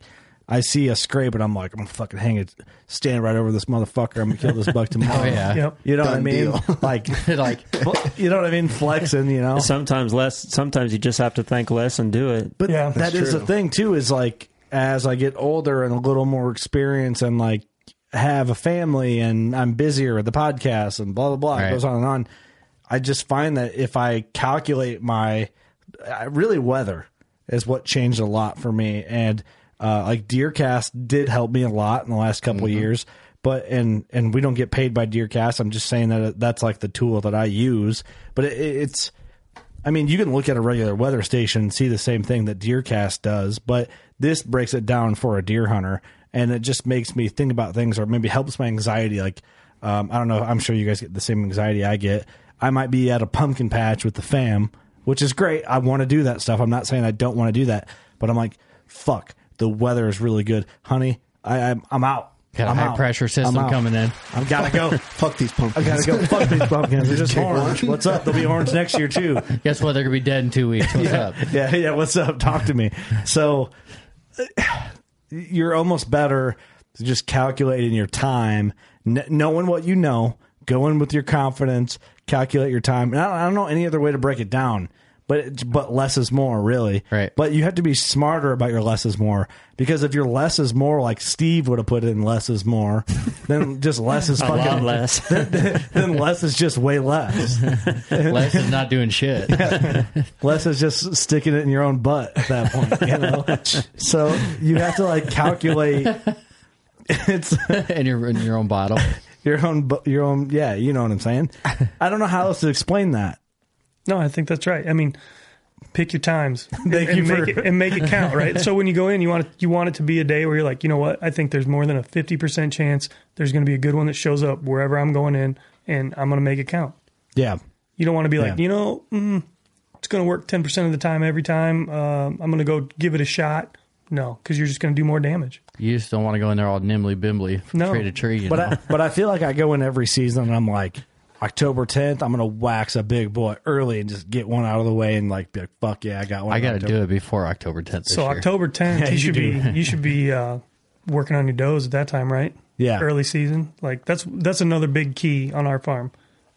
I see a scrape and I'm like, I'm gonna fucking hang it, stand right over this motherfucker. I'm gonna kill this buck tomorrow. Oh, yeah. Yep. You know what I mean? deal. Like, like you know what I mean? Flexing, you know. Sometimes less. Sometimes you just have to think less and do it. But Yeah. that That's is the thing too. Is like as I get older and a little more experience and like have a family and I'm busier with the podcast and blah blah blah. It Right. goes on and on. I just find that if I calculate my I- really weather is what changed a lot for me and uh, like Deercast did help me a lot in the last couple of years. But and and we don't get paid by Deercast. I'm just saying that that's like the tool that I use. But it, it's I mean, you can look at a regular weather station and see the same thing that Deercast does, but this breaks it down for a deer hunter, and it just makes me think about things, or maybe helps my anxiety. Like, um, I don't know, I'm sure you guys get the same anxiety I get. I might be at a pumpkin patch with the fam, which is great. I want to do that stuff. I'm not saying I don't want to do that, but I'm like, fuck, the weather is really good, honey. I, I'm, I'm out. got a I'm high out. pressure I'm system out. coming in. I've got to go. Fuck these pumpkins. I pumpkins. gotta go. Fuck these pumpkins. They're just orange. What's up? They'll be orange next year too. Guess what? They're gonna be dead in two weeks. What's up? yeah, yeah. What's up? Talk to me. So you're almost better to just calculating your time, kn- knowing what you know, going with your confidence, calculate your time. And I don't, I don't know any other way to break it down. But but less is more, really. Right. But you have to be smarter about your less is more because if your less is more, like Steve would have put in less is more, then just less is fucking less. then less is just way less. less is not doing shit. Less is just sticking it in your own butt at that point, you know. so you have to like calculate. It's in your in your own bottle. your own, your own. Yeah, you know what I'm saying. I don't know how else to explain that. No, I think that's right. I mean, pick your times Thank and, you make for- it, and make it count, right? so when you go in, you want it, you want it to be a day where you're like, you know what? I think there's more than a fifty percent chance there's going to be a good one that shows up wherever I'm going in, and I'm going to make it count. Yeah, You don't want to be like, Yeah. you know, mm, it's going to work ten percent of the time every time. Uh, I'm going to go give it a shot. No, because you're just going to do more damage. You just don't want to go in there all nimbly bimbly, No. trade a tree. You but know? I, but I feel like I go in every season and I'm like. October 10th, I'm gonna wax a big boy early and just get one out of the way and like be like, fuck yeah, I got one. I got to October. do it before October 10th. This So year. October 10th, Yeah, you you should do. be you should be uh, working on your does at that time, right? Yeah. early season. Like that's that's another big key on our farm.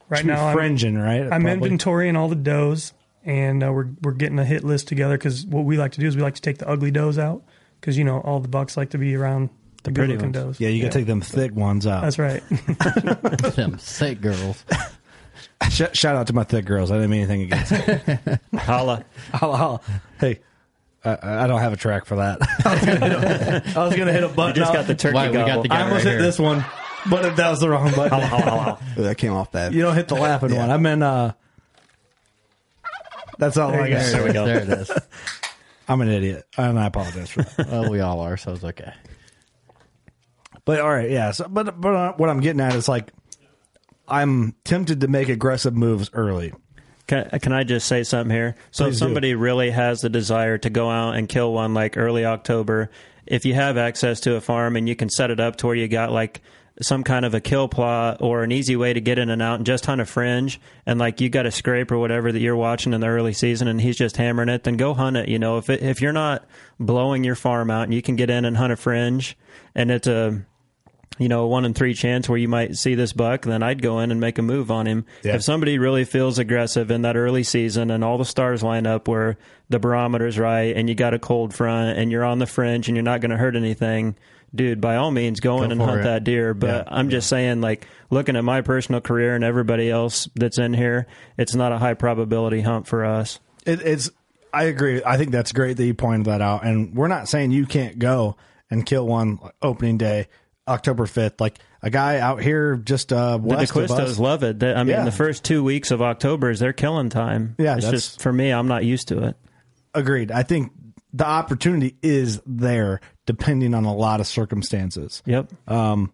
Right Should be now, I'm, fringing, right? I'm Probably. inventorying all the does, and uh, we're we're getting a hit list together because what we like to do is we like to take the ugly does out because you know all the bucks like to be around the, good pretty looking ones. does. Yeah, you gotta take them thick ones out. That's right. Them sick girls. Sh- shout out to my thick girls. I didn't mean anything against it. Holla. Holla, holla. Hey, I, I don't have a track for that. I was gonna hit a, I was gonna hit a button. You just got the turkey Why, we got gobble. the guy I almost right hit here. this one, but if that was the wrong button. Ooh, that came off bad. you don't hit the laughing one. I meant uh. That's all I got. There, we go. there it is. I'm an idiot, and I apologize for that. Well, we all are, so it's okay. But all right, yeah. So, but but uh, what I'm getting at is like, I'm tempted to make aggressive moves early. Can, can I just say something here? So Please if do. somebody really has the desire to go out and kill one like early October, if you have access to a farm and you can set it up to where you got like some kind of a kill plot or an easy way to get in and out and just hunt a fringe and like you got a scrape or whatever that you're watching in the early season and he's just hammering it, then go hunt it. You know, if it, if you're not blowing your farm out and you can get in and hunt a fringe and it's a you know, a one in three chance where you might see this buck, then I'd go in and make a move on him. Yeah. If somebody really feels aggressive in that early season and all the stars line up where the barometer's right and you got a cold front and you're on the fringe and you're not going to hurt anything, dude, by all means, go, in and hunt it. that deer. But I'm just saying, like, looking at my personal career and everybody else that's in here, it's not a high probability hunt for us. It, it's. I agree. I think that's great that you pointed that out. And we're not saying you can't go and kill one opening day, October fifth. Like a guy out here just uh, The west of us. DeQuistos love it. They- I mean, Yeah. the first two weeks of October is their killing time. Yeah, it's just for me. I'm not used to it. Agreed. I think the opportunity is there, depending on a lot of circumstances. Yep. Um,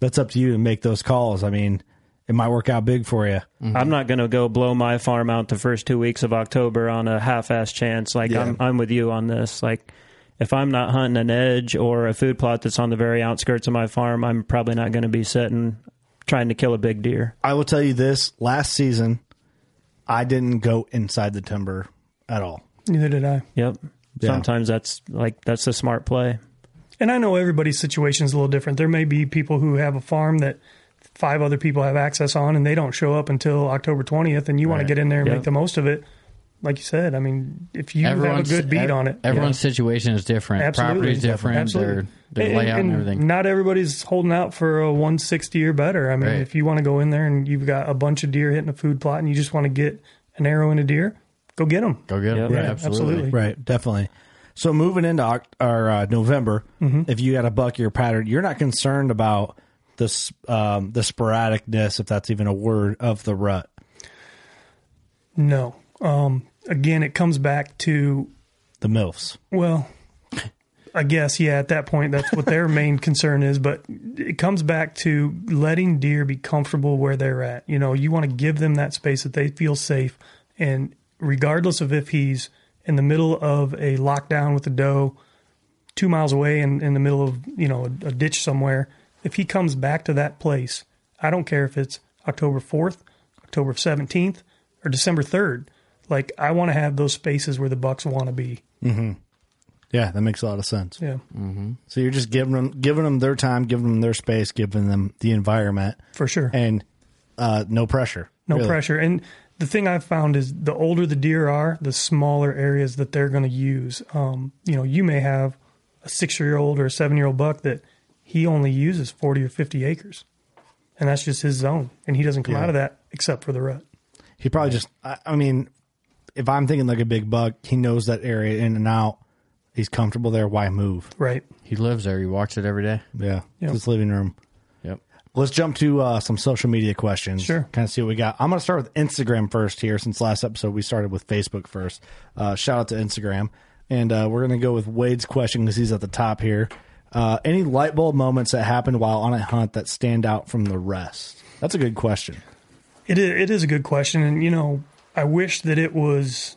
that's up to you to make those calls. I mean, it might work out big for you. I'm not going to go blow my farm out the first two weeks of October on a half-ass chance. Like Yeah. I'm, I'm with you on this. Like if I'm not hunting an edge or a food plot that's on the very outskirts of my farm, I'm probably not going to be sitting trying to kill a big deer. I will tell you this: last season, I didn't go inside the timber at all. Neither did I. Yep. Yeah. Sometimes that's like that's a smart play. And I know everybody's situation is a little different. There may be people who have a farm that five other people have access on, and they don't show up until October 20th, and you want to get in there and Yeah. make the most of it. Like you said, I mean, if you have a good beat on it, Everyone's situation is different. Absolutely. Property's different. Absolutely. Their, their And- layout and, and everything. Not everybody's holding out for a 160 or better. I mean, Right. if you want to go in there and you've got a bunch of deer hitting a food plot, and you just want to get an arrow in a deer, go get them. Go get 'em. Yeah, Yeah, absolutely. Right, definitely. So moving into Oct- or uh, November, Mhm. if you got a buck your pattern, you're not concerned about this um, the sporadicness, if that's even a word, of the rut. No. Um, again, it comes back to The milfs. Well, I guess yeah. At that point, that's what their main concern is. But it comes back to letting deer be comfortable where they're at. You know, you want to give them that space that they feel safe, and regardless of if he's in the middle of a lockdown with a doe, two miles away in, in the middle of you know a, a ditch somewhere, if he comes back to that place, I don't care if it's October fourth, October seventeenth, or December third. Like I want to have those spaces where the bucks want to be. Mm-hmm. Yeah, that makes a lot of sense. Yeah. Mm-hmm. So you're just giving them giving them their time, giving them their space, giving them the environment For sure. and uh, no pressure. No really. pressure. And the thing I've found is the older the deer are, the smaller areas that they're going to use. Um, you know, you may have a six year old or a seven year old buck that he only uses 40 or 50 acres. And that's just his zone. And he doesn't come Yeah. out of that except for the rut. He probably just. I, I mean, if I'm thinking like a big buck, he knows that area in and out. He's comfortable there. Why move? Right. He lives there. He walks it every day. Yeah, Yep. his living room. Yep. Let's jump to uh, some social media questions. Sure. Kind of see what we got. I'm going to start with Instagram first here, since last episode we started with Facebook first. Uh, shout out to Instagram, and uh, we're going to go with Wade's question because he's at the top here. Uh, any light bulb moments that happened while on a hunt that stand out from the rest? That's a good question. It is, it is a good question, and you know, I wish that it was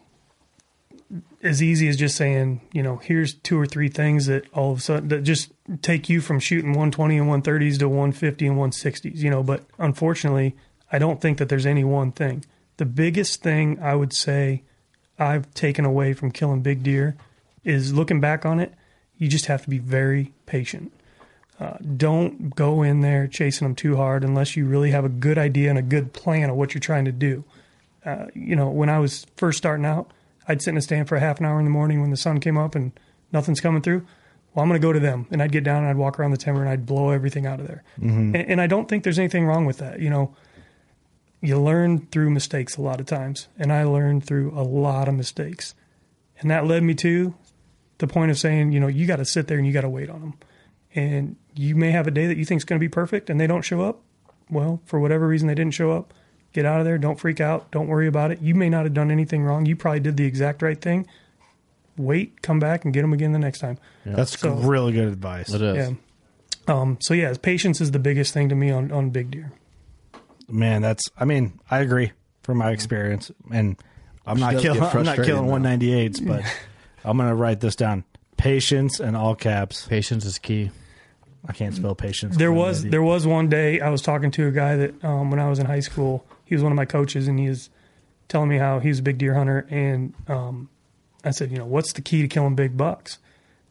as easy as just saying, you know, here's two or three things that all of a sudden that just take you from shooting 120 and 130s to 150 and 160s, you know. But unfortunately, I don't think that there's any one thing. The biggest thing I would say I've taken away from killing big deer is looking back on it. You just have to be very patient. Uh, don't go in there chasing them too hard unless you really have a good idea and a good plan of what you're trying to do. Uh, you know, when I was first starting out, I'd sit in a stand for a half an hour in the morning when the sun came up and nothing's coming through. Well, I'm going to go to them, and I'd get down and I'd walk around the timber and I'd blow everything out of there. Mhm. And, and I don't think there's anything wrong with that. You know, you learn through mistakes a lot of times, and I learned through a lot of mistakes, and that led me to the point of saying, you know, you got to sit there and you got to wait on them. And you may have a day that you think is going to be perfect and they don't show up. Well, for whatever reason they didn't show up, get out of there. Don't freak out. Don't worry about it. You may not have done anything wrong. You probably did the exact right thing. Wait, come back and get them again the next time. That's So- really good advice. Yeah. Um, so yeah, patience is the biggest thing to me on, on big deer. Man, that's. I mean, I agree from my experience, and I'm She not killing. I'm not killing though. 198s, but I'm going to write this down. Patience and all caps. Patience is key. I can't spell patience. There was there was one day I was talking to a guy that um, when I was in high school, he was one of my coaches, and he was telling me how he was a big deer hunter, and um, I said, you know, what's the key to killing big bucks?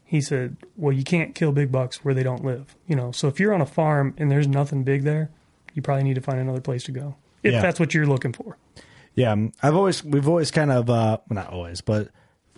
He said, well, you can't kill big bucks where they don't live, you know. So if you're on a farm and there's nothing big there, you probably need to find another place to go if Yeah. that's what you're looking for. Yeah, um, I've always we've always kind of uh well, not always, but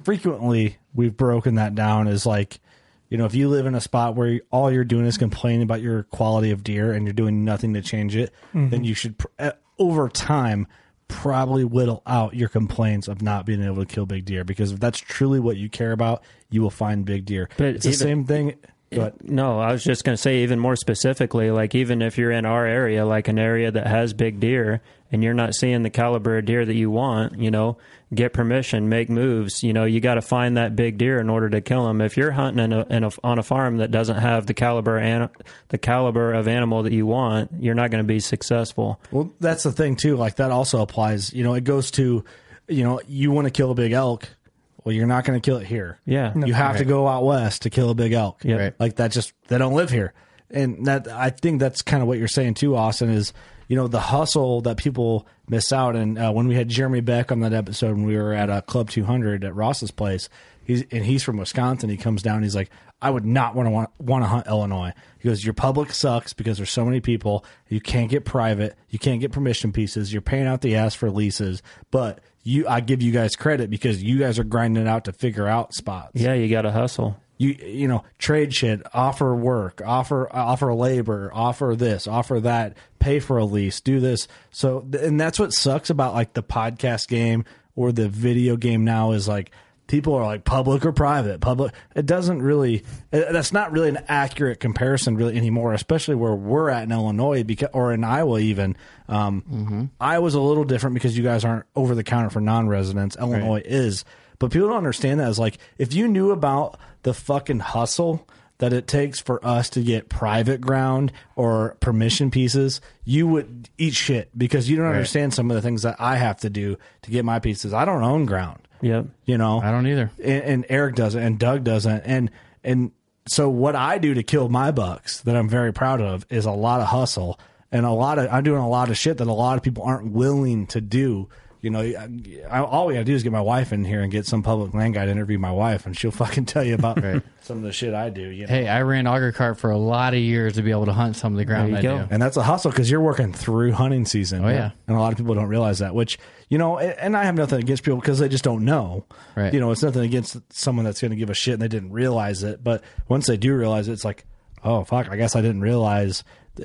frequently we've broken that down as like You know, if you live in a spot where all you're doing is complaining about your quality of deer and you're doing nothing to change it, Mhm. then you should, pr- uh, over time, probably whittle out your complaints of not being able to kill big deer. Because if that's truly what you care about, you will find big deer. But it's the same thing. But No, I was just going to say, even more specifically, like even if you're in our area, like an area that has big deer, and you're not seeing the caliber of deer that you want, you know, get permission, make moves. You know, you got to find that big deer in order to kill them. If you're hunting in a, in a, on a farm that doesn't have the caliber an, the caliber of animal that you want, you're not going to be successful. Well, that's the thing too. Like that also applies. You know, it goes to, you know, you want to kill a big elk. Well, you're not going to kill it here. Yeah. you have to go out west to kill a big elk. Yeah. Right. like that. Just they don't live here, and that I think that's kind of what you're saying too, Austin. Is you know the hustle that people miss out. And uh, when we had Jeremy Beck on that episode, when we were at a Club 200 at Ross's place, he's and he's from Wisconsin. He comes down. He's like, I would not want to want, to hunt Illinois. He goes, your public sucks because there's so many people. You can't get private. You can't get permission pieces. You're paying out the ass for leases, but you, I give you guys credit because you guys are grinding out to figure out spots. Yeah, you got to hustle. You you know trade shit, offer work, offer offer labor, offer this, offer that, pay for a lease, do this. So and that's what sucks about like the podcast game or the video game now is like people are like public or private. Public it doesn't really that's not really an accurate comparison really anymore especially where we're at in illinois because or in iowa even. Um, iowa's a little different because you guys aren't over the counter for non-residents. Illinois is. But people don't understand that as like if you knew about the fucking hustle that it takes for us to get private ground or permission pieces, you would eat shit because you don't Right. understand some of the things that I have to do to get my pieces. I don't own ground. Yep. You know, I don't either. And, and Eric doesn't, and Doug doesn't, and and so what I do to kill my bucks that I'm very proud of is a lot of hustle and a lot of I'm doing a lot of shit that a lot of people aren't willing to do. You know, I, I, all we gotta do is get my wife in here and get some public land guy to interview my wife, and she'll fucking tell you about some of the shit I do. You know? Hey, I ran auger cart for a lot of years to be able to hunt some of the ground I do. And that's a hustle because you're working through hunting season. Oh, yeah. And a lot of people don't realize that, which, you know, and and I have nothing against people because they just don't know. Right. You know, it's nothing against someone that's going to give a shit and they didn't realize it. But once they do realize it, it's like, oh, fuck, I guess I didn't realize.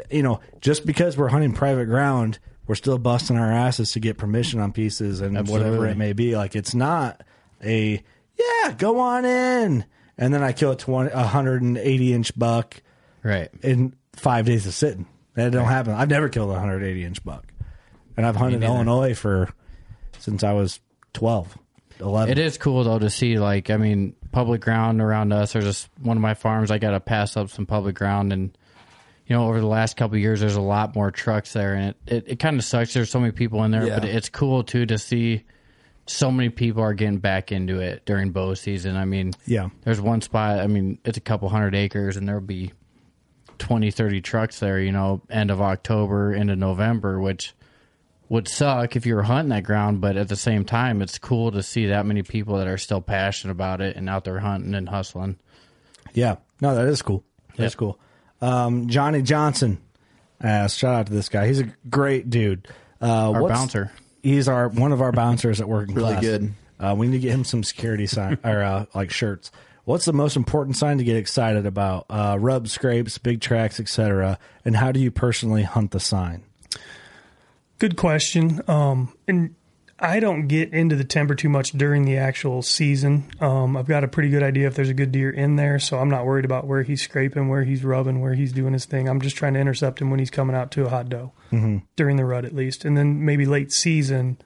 You know, just because we're hunting private ground, we're still busting our asses to get permission on pieces and whatever it may be. Like, it's not a, yeah, go on in. And then I kill a 20, a 180 inch buck right in five days of sitting. That don't happen. I've never killed a 180 inch buck, and I've hunted. Illinois for since I was 12, 11. It is cool though to see like I mean public ground around us. or just one of my farms. I got to pass up some public ground, and you know over the last couple of years, there's a lot more trucks there, and it it, it kind of sucks. There's so many people in there, Yeah. but it's cool too to see so many people are getting back into it during bow season. I mean, Yeah. there's one spot. I mean, it's a couple hundred acres, and there'll be 20, 30 trucks there. You know, end of October into November, which would suck if you were hunting that ground, but at the same time, it's cool to see that many people that are still passionate about it and out there hunting and hustling. Yeah, no, that is cool. That's Yep. cool. Um, Johnny Johnson, uh, shout out to this guy. He's a great dude. Uh, Our bouncer. He's our one of our bouncers at working Really class. good. Uh, we need to get him some security sign or uh, like shirts. What's the most important sign to get excited about? Uh, rub scrapes, big tracks, etc. And how do you personally hunt the sign? Good question. Um, and I don't get into the timber too much during the actual season. Um, I've got a pretty good idea if there's a good deer in there, so I'm not worried about where he's scraping, where he's rubbing, where he's doing his thing. I'm just trying to intercept him when he's coming out to a hot doe Mhm. during the rut at least, and then maybe late season,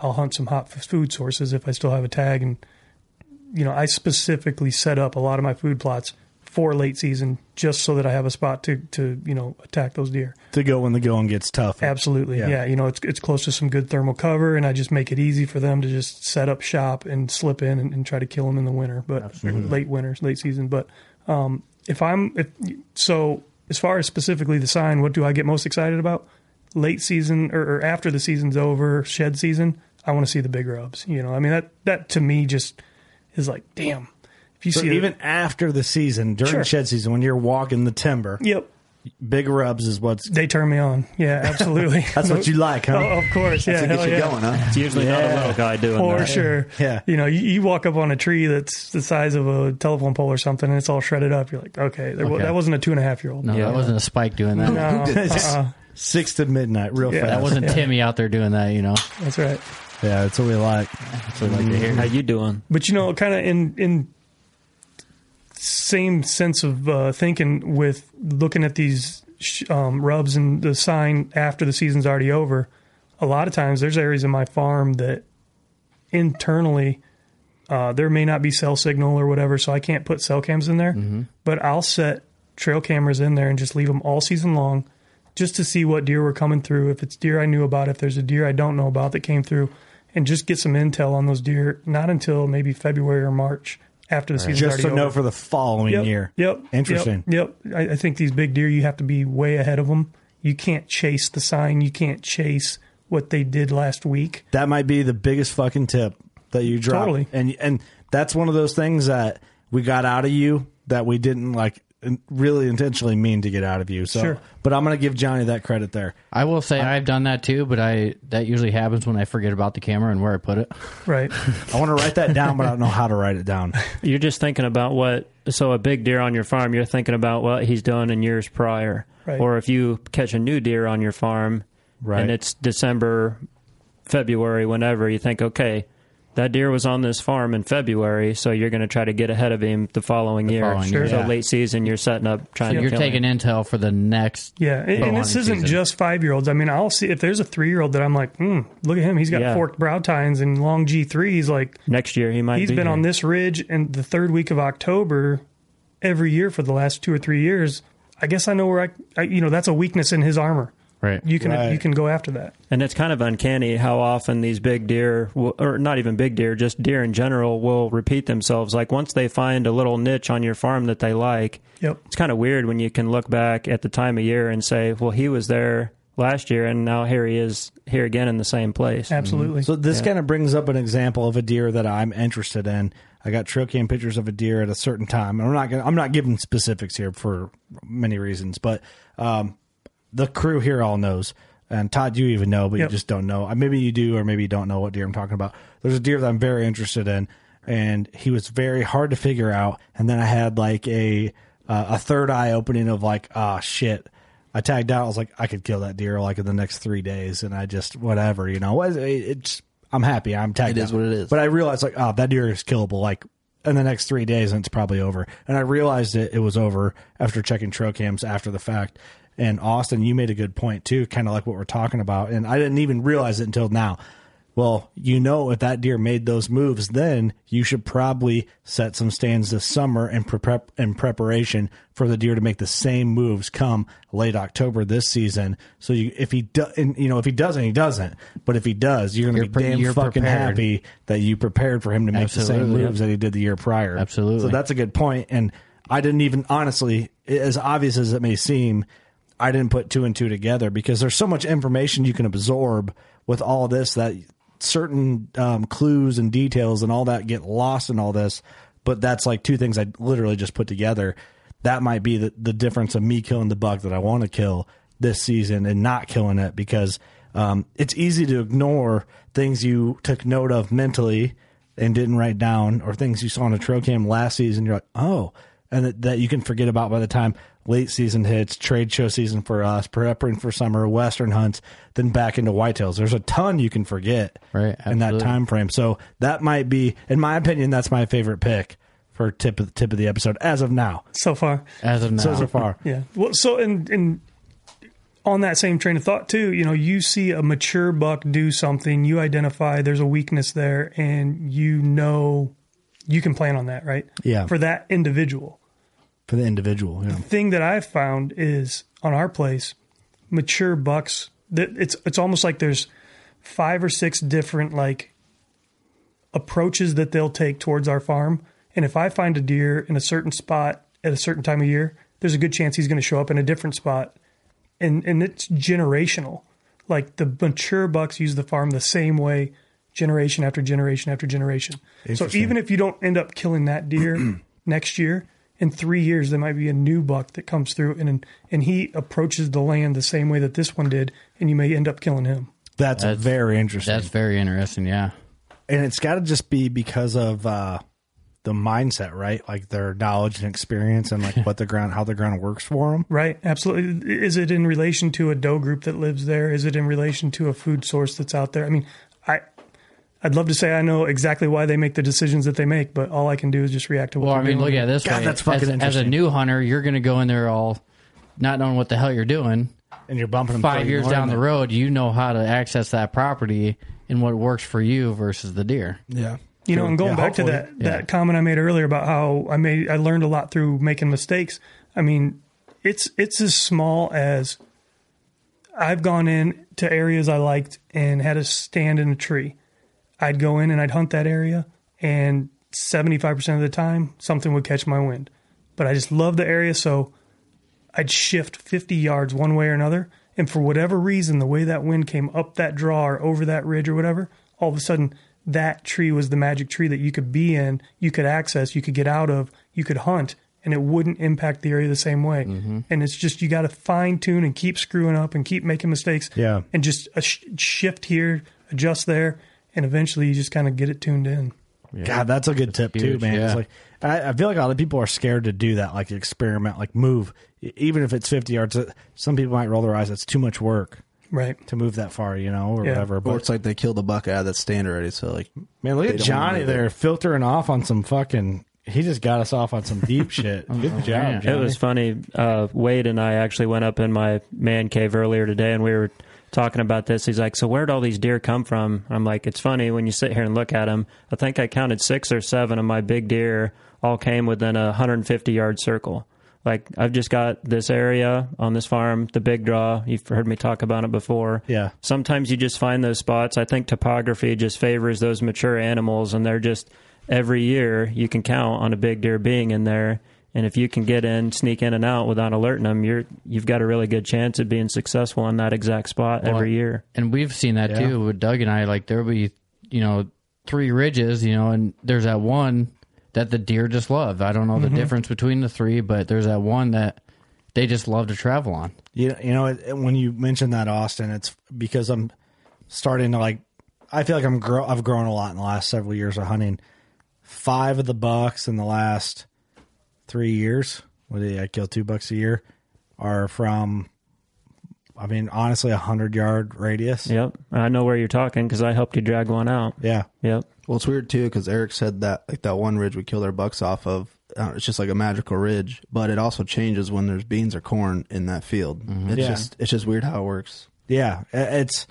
I'll hunt some hot food sources if I still have a tag. And you know, I specifically set up a lot of my food plots for late season just so that I have a spot to to you know attack those deer. To go when the going gets tough. Absolutely, Yeah. yeah. You know, it's it's close to some good thermal cover, and I just make it easy for them to just set up shop and slip in and, and try to kill them in the winter, but Absolutely. late winters, late season. But um, if I'm if so, as far as specifically the sign, what do I get most excited about? Late season or, or after the season's over, shed season. I want to see the big rubs. You know, I mean that that to me just is like, damn. If you So see even after the season, during Sure. shed season, when you're walking the timber, Yep. Big rubs is what's They turn me on. Yeah, absolutely. That's what you like, huh? Oh, of course. Yeah, That's what gets you yeah. going, huh? It's usually not a little guy doing that. For that. sure. Yeah. You know, you, you walk up on a tree that's the size of a telephone pole or something, and it's all shredded up. You're like, okay, there, Okay. that wasn't a two and a half year old. No, Yeah. that wasn't a Spike doing that. No, uh-uh. six to midnight, real Yeah. fast. That wasn't Yeah. Timmy out there doing that. You know, that's right. yeah, that's what we like. that's what I like to hear. How you doing? But you know, kind of in in same sense of uh, thinking with looking at these um, rubs and the sign after the season's already over. A lot of times, there's areas in my farm that internally uh, there may not be cell signal or whatever, so I can't put cell cams in there. But I'll set trail cameras in there and just leave them all season long, just to see what deer were coming through. If it's deer I knew about, if there's a deer I don't know about that came through, and just get some intel on those deer. Not until maybe February or March after the season's Just to over. know for the following Yep, year. Yep. Interesting. Yep. yep. I, I think these big deer, you have to be way ahead of them. You can't chase the sign. You can't chase what they did last week. That might be the biggest fucking tip that you drop. Totally. And and that's one of those things that we got out of you that we didn't like really intentionally mean to get out of you. So Sure. but I'm going to give Johnny that credit there. I will say I've done that too, but I that usually happens when I forget about the camera and where I put it. Right. I want to write that down but I don't know how to write it down. You're just thinking about what. So a big deer on your farm, you're thinking about what he's done in years prior. Right. Or if you catch a new deer on your farm, Right. and it's December, February, whenever, you think, okay, that deer was on this farm in February, so you're going to try to get ahead of him the following year. following year. So Yeah. late season, you're setting up trying So to you're kill taking him. intel for the next. Yeah, and, and this isn't season. just five year olds. I mean, I'll see if there's a three year old that I'm like, hmm, look at him. He's got Yeah. forked brow tines and long G threes. Like Next year, he might he's be been here. on this ridge and the third week of October every year for the last two or three years. I guess I know where I, I you know, that's a weakness in his armor. Right. You can Right. you can go after that. And it's kind of uncanny how often these big deer, will, or not even big deer, just deer in general, will repeat themselves. Like once they find a little niche on your farm that they like, Yep. it's kind of weird when you can look back at the time of year and say, well, he was there last year and now here he is here again in the same place. Absolutely. So this kind of brings up an example of a deer that I'm interested in. I got trail cam pictures of a deer at a certain time. And I'm not gonna, I'm not giving specifics here for many reasons, but um, the crew here all knows. And Todd, you even know, but Yep. you just don't know. Uh, Maybe you do, or maybe you don't know what deer I'm talking about. There's a deer that I'm very interested in, and he was very hard to figure out. And then I had like a uh, a third eye opening of like, ah, shit. I tagged out. I was like, I could kill that deer like in the next three days, and I just whatever, you know. It- It's I'm happy. I'm tagged. It is out. what it is. But I realized like, oh, that deer is killable. Like in the next three days, and it's probably over. And I realized it it was over after checking trail cams after the fact. And Austin, you made a good point too, kind of like what we're talking about. And I didn't even realize it until now. Well, you know, if that deer made those moves, then you should probably set some stands this summer in, prep in preparation for the deer to make the same moves come late October this season. So you, if he do, and, you know, if he doesn't, he doesn't. But if he does, you're going to be pre- damn fucking prepared. happy that you prepared for him to make the same moves that he did the year prior. Absolutely. So that's a good point. And I didn't even honestly, as obvious as it may seem, I didn't put two and two together because there's so much information you can absorb with all this that certain um, clues and details and all that get lost in all this. But that's like two things I literally just put together. That might be the, the difference of me killing the buck that I want to kill this season and not killing it because um, it's easy to ignore things you took note of mentally and didn't write down or things you saw on a trail cam last season. You're like, oh, and that you can forget about by the time late season hits, trade show season for us, preparing for summer, western hunts, then back into whitetails. There's a ton you can forget Right, in that time frame. So that might be, in my opinion, that's my favorite pick for tip of the tip of the episode as of now. So far. As of now, So so far. Yeah. Well, so and and on that same train of thought too, you know, you see a mature buck do something, you identify there's a weakness there, and you know you can plan on that, right? Yeah. For that individual. For the individual, yeah. Thing that I've found is on our place, mature bucks. That it's it's almost like there's five or six different like approaches that they'll take towards our farm. And if I find a deer in a certain spot at a certain time of year, there's a good chance he's going to show up in a different spot. And and it's generational. Like the mature bucks use the farm the same way generation after generation after generation. So even if you don't end up killing that deer next year, in three years there might be a new buck that comes through and and he approaches the land the same way that this one did, and you may end up killing him. That's, very interesting. That's very interesting. Yeah. and it's got to just be because of uh, the mindset, right? Like their knowledge and experience, and like what the ground, how the ground works for them. Right, absolutely. Is it in relation to a doe group that lives there? Is it in relation to a food source that's out there? I mean, I I'd love to say I know exactly why they make the decisions that they make, but all I can do is just react to what Well, I they're mean, doing. look at it this way. as, as a new hunter, you're going to go in there all not knowing what the hell you're doing, and you're bumping them five years down the road. You know how to access that property and what works for you versus the deer. Yeah. You know, and going Yeah, back to hopefully. that Yeah. that comment I made earlier about how I made I learned a lot through making mistakes. I mean, it's it's as small as I've gone in to areas I liked and had a stand in a tree. I'd go in and I'd hunt that area, and seventy five percent of the time something would catch my wind. But I just love the area, so I'd shift fifty yards one way or another. And for whatever reason, the way that wind came up that draw or over that ridge or whatever, all of a sudden that tree was the magic tree that you could be in, you could access, you could get out of, you could hunt, and it wouldn't impact the area the same way. Mm-hmm. And it's just you got to fine tune and keep screwing up and keep making mistakes. Yeah. And just a sh- shift here, adjust there, and eventually you just kind of get it tuned in. God, that's a good tip too, man. yeah. It's like I, I feel like a lot of people are scared to do that, like experiment, like move, even if it's fifty yards. uh, Some people might roll their eyes. It's too much work, right, to move that far, you know, or whatever. Or But it's like they killed a buck out of that stand already. So like, man, look at Johnny move it. there filtering off on some fucking. He just got us off on some deep shit. Good job, Johnny. It was funny. Uh, Wade and I actually went up in my man cave earlier today, and we were talking about this. He's like, "So where'd all these deer come from?" I'm like, "It's funny when you sit here and look at them. I think I counted six or seven of my big deer all came within a 150 yard circle." Like I've just got this area on this farm, the big draw. You've heard me talk about it before. Yeah. Sometimes you just find those spots. I think topography just favors those mature animals, and they're just every year you can count on a big deer being in there. And if you can get in, sneak in and out without alerting them, you're you've got a really good chance of being successful in that exact spot Well, every year. And we've seen that Yeah. too with Doug and I. Like there'll be, you know, three ridges, you know, and there's that one that the deer just love. I don't know the Mhm. difference between the three, but there's that one that they just love to travel on. You you know it, it- when you mention that Austin, it's because I'm starting to like. I feel like I'm grow. I've grown a lot in the last several years of hunting. Five of the bucks in the last three years. What did I kill two bucks a year? Are from. I mean, honestly, a hundred yard radius. Yep, I know where you're talking because I helped you drag one out. Yeah. Yep. Well, it's weird too because Eric said that like that one ridge we killed our bucks off of. Uh, it's just like a magical ridge, but it also changes when there's beans or corn in that field. It's Yeah. just it's just weird how it works. Yeah, it's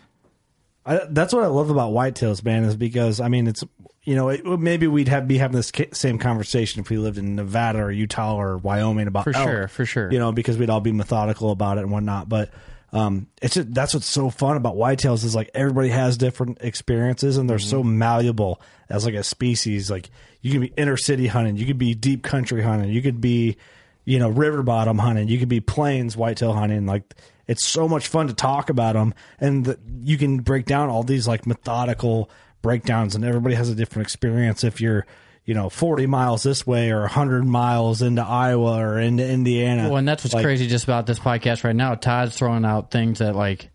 I, that's what I love about whitetails, man. Is because I mean, it's you know it, maybe we'd have be having this same conversation if we lived in Nevada or Utah or Wyoming about For elk, sure, for sure. You know, because we'd all be methodical about it and whatnot. But um, it's just, that's what's so fun about whitetails is like everybody has different experiences and they're so malleable as like a species. Like you can be inner city hunting, you could be deep country hunting, you could be you know river bottom hunting, you could be plains whitetail hunting. Like it's so much fun to talk about them, and the, you can break down all these like methodical breakdowns, and everybody has a different experience. If you're you know 40 miles this way or 100 miles into Iowa or into Indiana. Well, and that's what's Like, crazy just about this podcast right now. Todd's throwing out things that like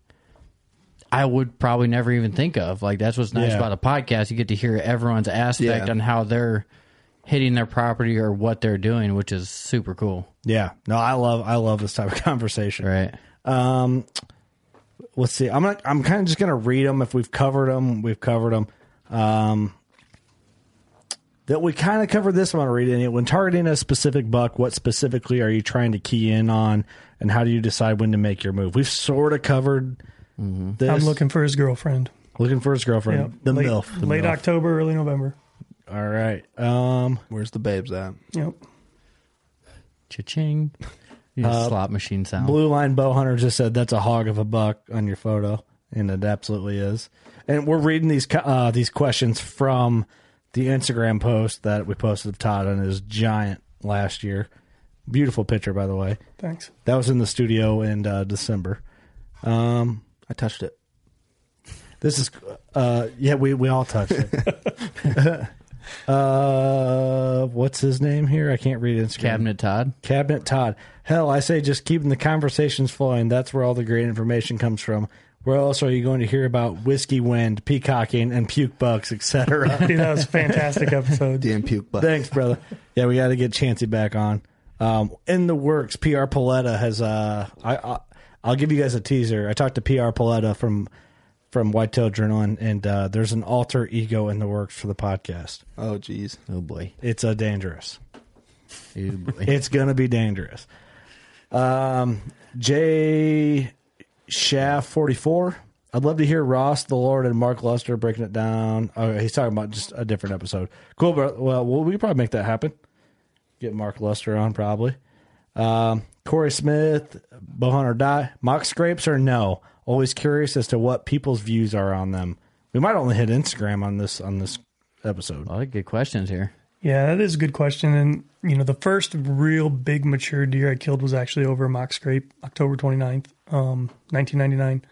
I would probably never even think of. Like that's what's nice Yeah. about a podcast. You get to hear everyone's aspect Yeah. on how they're hitting their property or what they're doing, which is super cool. Yeah, no, I love I love this type of conversation. Right. Um, let's see. I'm gonna, I'm kind of just gonna read them. If we've covered them, we've covered them. Um, that we kind of covered this. I'm gonna read it. When targeting a specific buck, what specifically are you trying to key in on, and how do you decide when to make your move? We've sort of covered this. I'm looking for his girlfriend. looking for his girlfriend, Yep. the late, milf, the late milf. October, early November. All right. Um, where's the babes at? Yep. Cha-ching. You Uh, slot machine sound. Blue Line Bow Hunter just said that's a hog of a buck on your photo, and it absolutely is. And we're reading these uh, these questions from the Instagram post that we posted of Todd on his giant last year. Beautiful picture, by the way. Thanks. That was in the studio in uh, December. Um, I touched it. This is, uh, yeah, we we all touched it. Uh, what's his name here? I can't read Instagram. Cabinet Todd. Cabinet Todd. Hell, I say just keeping the conversations flowing. That's where all the great information comes from. Where else are you going to hear about whiskey wind, peacocking, and puke bucks, etc.? Dude, that was a fantastic episode. Damn puke butt. Thanks, brother. Yeah, we got to get Chancey back on. Um, in the works, PR Paletta has. Uh, I, I I'll give you guys a teaser. I talked to PR Paletta from from Whitetail Journal, and, and uh, there's an alter ego in the works for the podcast. Oh, jeez. Oh boy. It's a dangerous. Oh boy. It's gonna be dangerous. Um, J Shaft forty four. I'd love to hear Ross, the Lord, and Mark Luster breaking it down. Oh, he's talking about just a different episode. Cool, bro. Well, well, we could probably make that happen. Get Mark Luster on probably. Um, Corey Smith, Bowhunt or Die. Mock scrapes or no? Always curious as to what people's views are on them. We might only hit Instagram on this on this episode. A lot of good questions here. Yeah, that is a good question. And, you know, the first real big mature deer I killed was actually over a mock scrape, October 29th, um, 1999.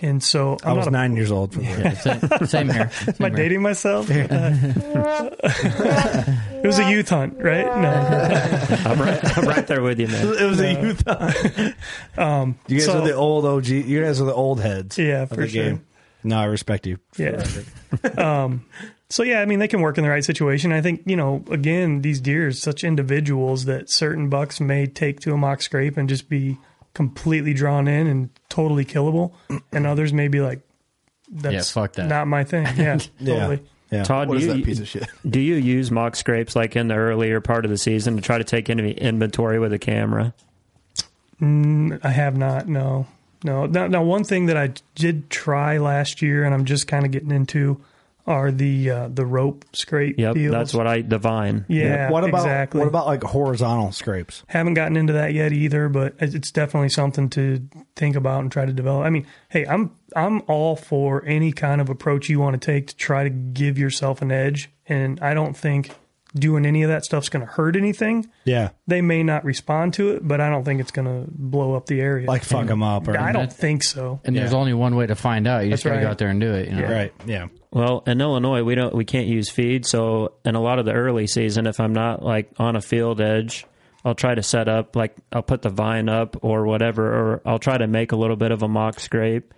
And so I I'm was not a- nine years old for this. Same, same here. Am I here. dating myself? Uh, it was a youth hunt, right? No. I'm right, I'm right there with you, man. It was a youth hunt. Um, You guys so- are the old OG. You guys are the old heads. Yeah, for sure. game. No, I respect you. Yeah. um, so yeah, I mean, they can work in the right situation. I think you know, again, these deer are such individuals that certain bucks may take to a mock scrape and just be completely drawn in and totally killable, and others may be like, "That's Yeah, fuck that. not my thing." Yeah, totally. Yeah. Todd, What do is you, that piece of shit? do you use mock scrapes like in the earlier part of the season to try to take any inventory with a camera? Mm, I have not. No, no. Now, now, one thing that I did try last year, and I'm just kind of getting into, are the uh, the rope scrape Yep, deals. that's what I divine. Yeah, What about exactly. what about like horizontal scrapes? Haven't gotten into that yet either, but it- it's definitely something to think about and try to develop. I mean, hey, I'm I'm all for any kind of approach you want to take to try to give yourself an edge, and I don't think doing any of that stuff's going to hurt anything. Yeah, They may not respond to it, but I don't think it's going to blow up the area. like fuck them up. Or, I don't think so. And there's only one way to find out. You just gotta go out there and do it. You know? Right. Yeah. Well, in Illinois, we don't we can't use feed. So in a lot of the early season, if I'm not like on a field edge, I'll try to set up like I'll put the vine up or whatever, or I'll try to make a little bit of a mock scrape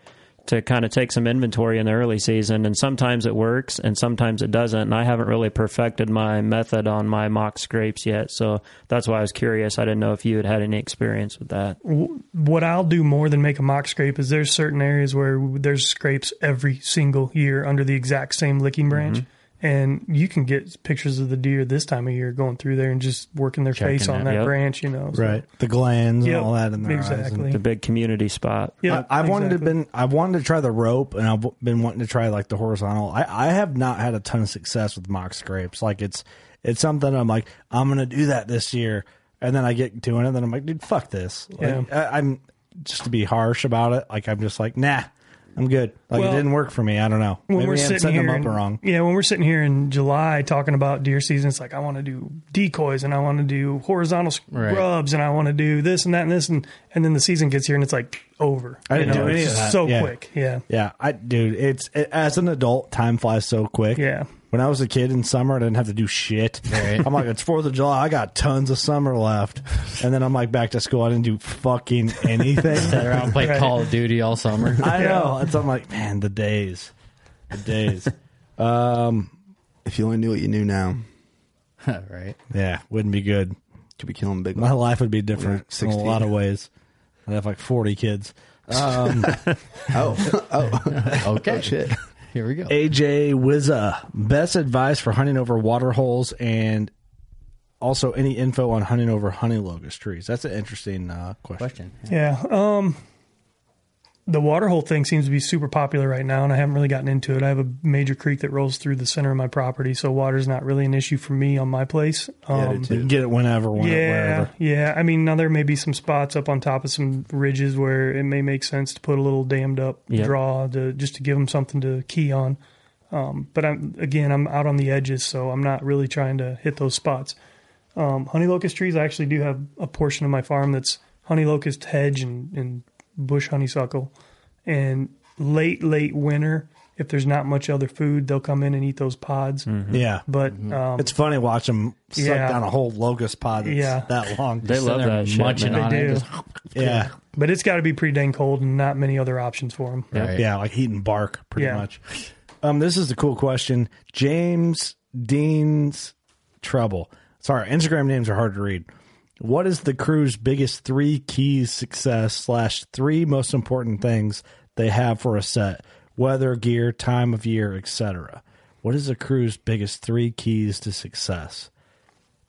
to kind of take some inventory in the early season. And sometimes it works, and sometimes it doesn't. And I haven't really perfected my method on my mock scrapes yet, so that's why I was curious. I didn't know if you had had any experience with that. what I'll do more than make a mock scrape is there's certain areas where there's scrapes every single year under the exact same licking branch. Mm-hmm. And you can get pictures of the deer this time of year going through there and just working their face on it, that yep. branch, you know. So- Right. The glands Yep, and all that in their eyes. exactly. And The big community spot. Yeah, I, I've wanted to exactly. been I've wanted to try the rope and I've been wanting to try like the horizontal. I, I have not had a ton of success with mock scrapes. Like it's it's something I'm like I'm gonna do that this year, and then I get doing it, and then I'm like, dude, fuck this. Like, Yeah. I, I'm just to be harsh about it. Like I'm just like, nah, I'm good. Like Well, it didn't work for me. I don't know. when Maybe we're I'm sitting setting here, them up wrong. yeah, when we're sitting here in July talking about deer season, it's like I want to do decoys and I want to do horizontal Right. scrubs and I want to do this and that and this and and then the season gets here and it's like over. I didn't You know, do any it's of that. So Yeah. quick, yeah, Yeah, I dude, it's it, as an adult, time flies so quick. yeah. When I was a kid in summer, I didn't have to do shit. Right. I'm like, it's Fourth of July. I got tons of summer left, and then I'm like back to school. I didn't do fucking anything. Sit around and play Right. Call of Duty all summer. I know. And so I'm like, man, the days, the days. um, If you only knew what you knew now, right. yeah, wouldn't be good. could be killing big. My life would be different Yeah, in a lot of ways. I'd have like 40 kids. Um, Oh, oh, Okay. oh, shit. Here we go. AJ Wizza, best advice for hunting over water holes and also any info on hunting over honey locust trees. That's an interesting uh, question. Question. Yeah. Um, the water hole thing seems to be super popular right now, and I haven't really gotten into it. I have a major creek that rolls through the center of my property, so water's not really an issue for me on my place. Um, do You get it whenever, whenever yeah, wherever. yeah. I mean, now there may be some spots up on top of some ridges where it may make sense to put a little dammed up Yep. draw to just to give them something to key on. Um, but I'm again, I'm out on the edges, so I'm not really trying to hit those spots. Um, honey locust trees, I actually do have a portion of my farm that's honey locust hedge and, and bush honeysuckle. And late, late winter if there's not much other food, they'll come in and eat those pods. Yeah. But um, It's funny watch them suck Yeah. down a whole locust pod that's Yeah. that long. They Sit love that shit. munching man. on They it. just- yeah. but it's got to be pretty dang cold and not many other options for them. Right. Yeah, like eating bark, pretty Yeah. much. Um, this is the cool question. James Dean's Trouble. Sorry, Instagram names are hard to read. What is the crew's biggest three keys success slash three most important things they have for a set? Weather, gear, time of year, etc. What is the crew's biggest three keys to success?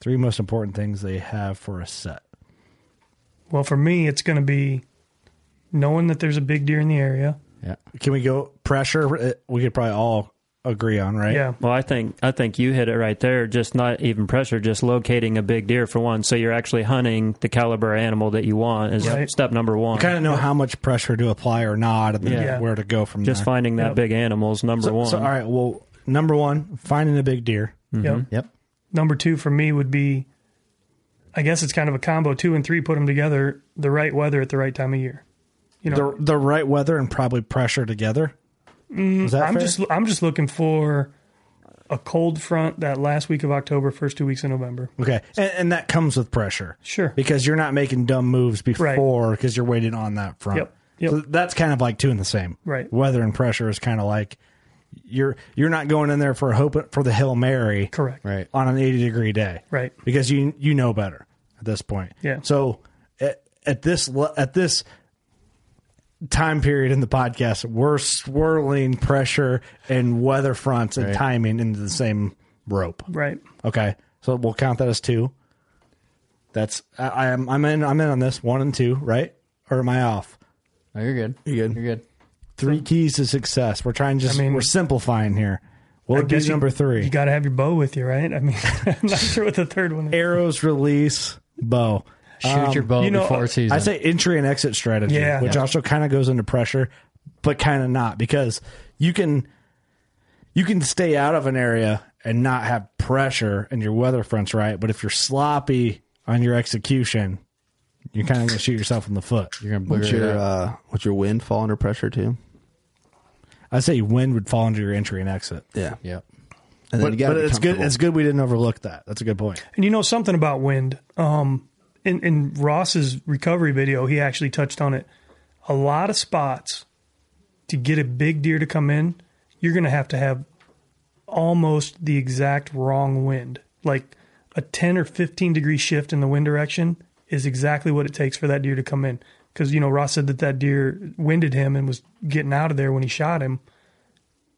Three most important things they have for a set. Well, for me, it's going to be knowing that there's a big deer in the area. Yeah. Can we go pressure? Uh, We could probably all agree on, right? Yeah. Well, I think I think you hit it right there. Just not even pressure, just locating a big deer for one. So you're actually hunting the caliber animal that you want is Right. step number one. You kind of know how much pressure to apply or not, and then Yeah. where to go from there. just there. finding that Yep. big animal is number so, one. so, all right. Well, number one, finding a big deer. Yep. Mm-hmm. Yep. Number two for me would be, I guess it's kind of a combo. Two and three, put them together. The right weather at the right time of year. You know, The the right weather and probably pressure together. Mm, that I'm fair? just I'm just looking for a cold front that last week of October, first two weeks of November. okay, and, and that comes with pressure. Sure. because you're not making dumb moves before because you're waiting on that front. Yep. Yep. So that's kind of like two in the same. Right. Weather and pressure is kind of like you're you're not going in there for hope for the hail mary. Correct. Right. on an 80 degree day. Right. Because you you know better at this point. Yeah. So at, at this at this time period in the podcast, we're swirling pressure and weather fronts and Right. timing into the same rope. Right. Okay. So we'll count that as two. That's I, I am I'm in I'm in on this one and two, right? Or am I off? No, you're good. You're good. You're good. Three keys to success. We're trying just I mean- we're simplifying here. What I would be guess you- number three? You got to have your bow with you, right? I mean, I'm not sure what the third one is. Arrows release bow. Shoot your bow you know, before season. I say entry and exit strategy, Yeah. which Yeah. also kind of goes into pressure, but kind of not because you can you can stay out of an area and not have pressure and your weather front's right, but if you're sloppy on your execution, you're kind of going to shoot yourself in the foot. you're gonna Would booger it your up. uh, would your wind fall under pressure too? I say wind would fall under your entry and exit, Yeah, Yep. and then but, you but it's good. It's good we didn't overlook that. That's a good point. And you know something about wind. Um, in, in Ross's recovery video, he actually touched on it. A lot of spots to get a big deer to come in, you're going to have to have almost the exact wrong wind. Like a 10 or 15 degree shift in the wind direction is exactly what it takes for that deer to come in. Because, you know, Ross said that that deer winded him and was getting out of there when he shot him.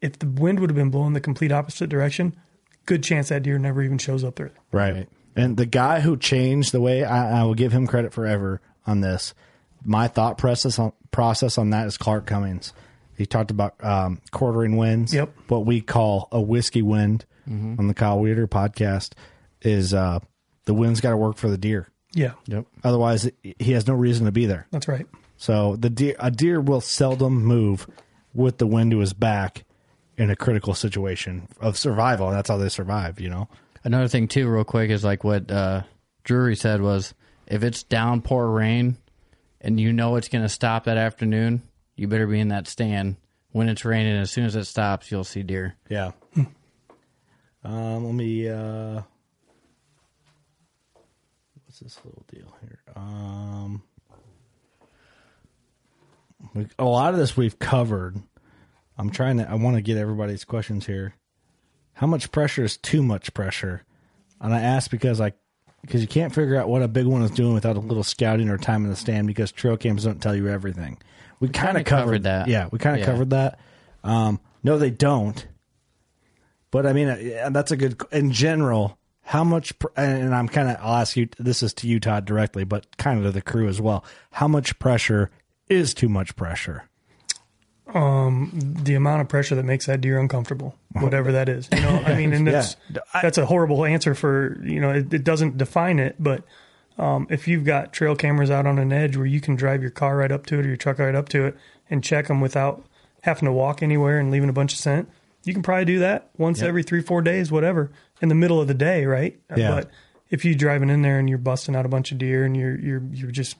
If the wind would have been blowing the complete opposite direction, good chance that deer never even shows up there. Right. And the guy who changed the way I, I will give him credit forever on this. My thought process on process on that is Clark Cummings. He talked about um, quartering winds. Yep. What we call a whiskey wind on the Kyle Weeder podcast is uh, the wind's got to work for the deer. Yeah, Yep. Otherwise, he has no reason to be there. that's right. So the deer, a deer will seldom move with the wind to his back in a critical situation of survival. And That's how they survive. You know. Another thing too, real quick, is like what uh, Drury said was if it's downpour rain and you know it's going to stop that afternoon, you better be in that stand when it's raining. As soon as it stops, you'll see deer. Yeah. um, let me. Uh, what's this little deal here? Um, we, a lot of this we've covered. I'm trying to. I want to get everybody's questions here. How much pressure is too much pressure? And I ask because I because you can't figure out what a big one is doing without a little scouting or time in the stand because trail cams don't tell you everything. We kind kinda covered, covered that. Yeah, we kind of Yeah. covered that. Um, no, they don't. But I mean, uh, that's a good. In general, how much? pr- And I'm kind of. I'll ask you. This is to you, Todd, directly, but kind of to the crew as well. How much pressure is too much pressure? Um, the amount of pressure that makes that deer uncomfortable, whatever that is. You know, I mean, and that's Yeah. That's a horrible answer for you know. It, it doesn't define it, but um, if you've got trail cameras out on an edge where you can drive your car right up to it or your truck right up to it and check them without having to walk anywhere and leaving a bunch of scent, you can probably do that once every three, four days, whatever, in the middle of the day, right? Yeah. But if you're driving in there and you're busting out a bunch of deer and you're you're you're just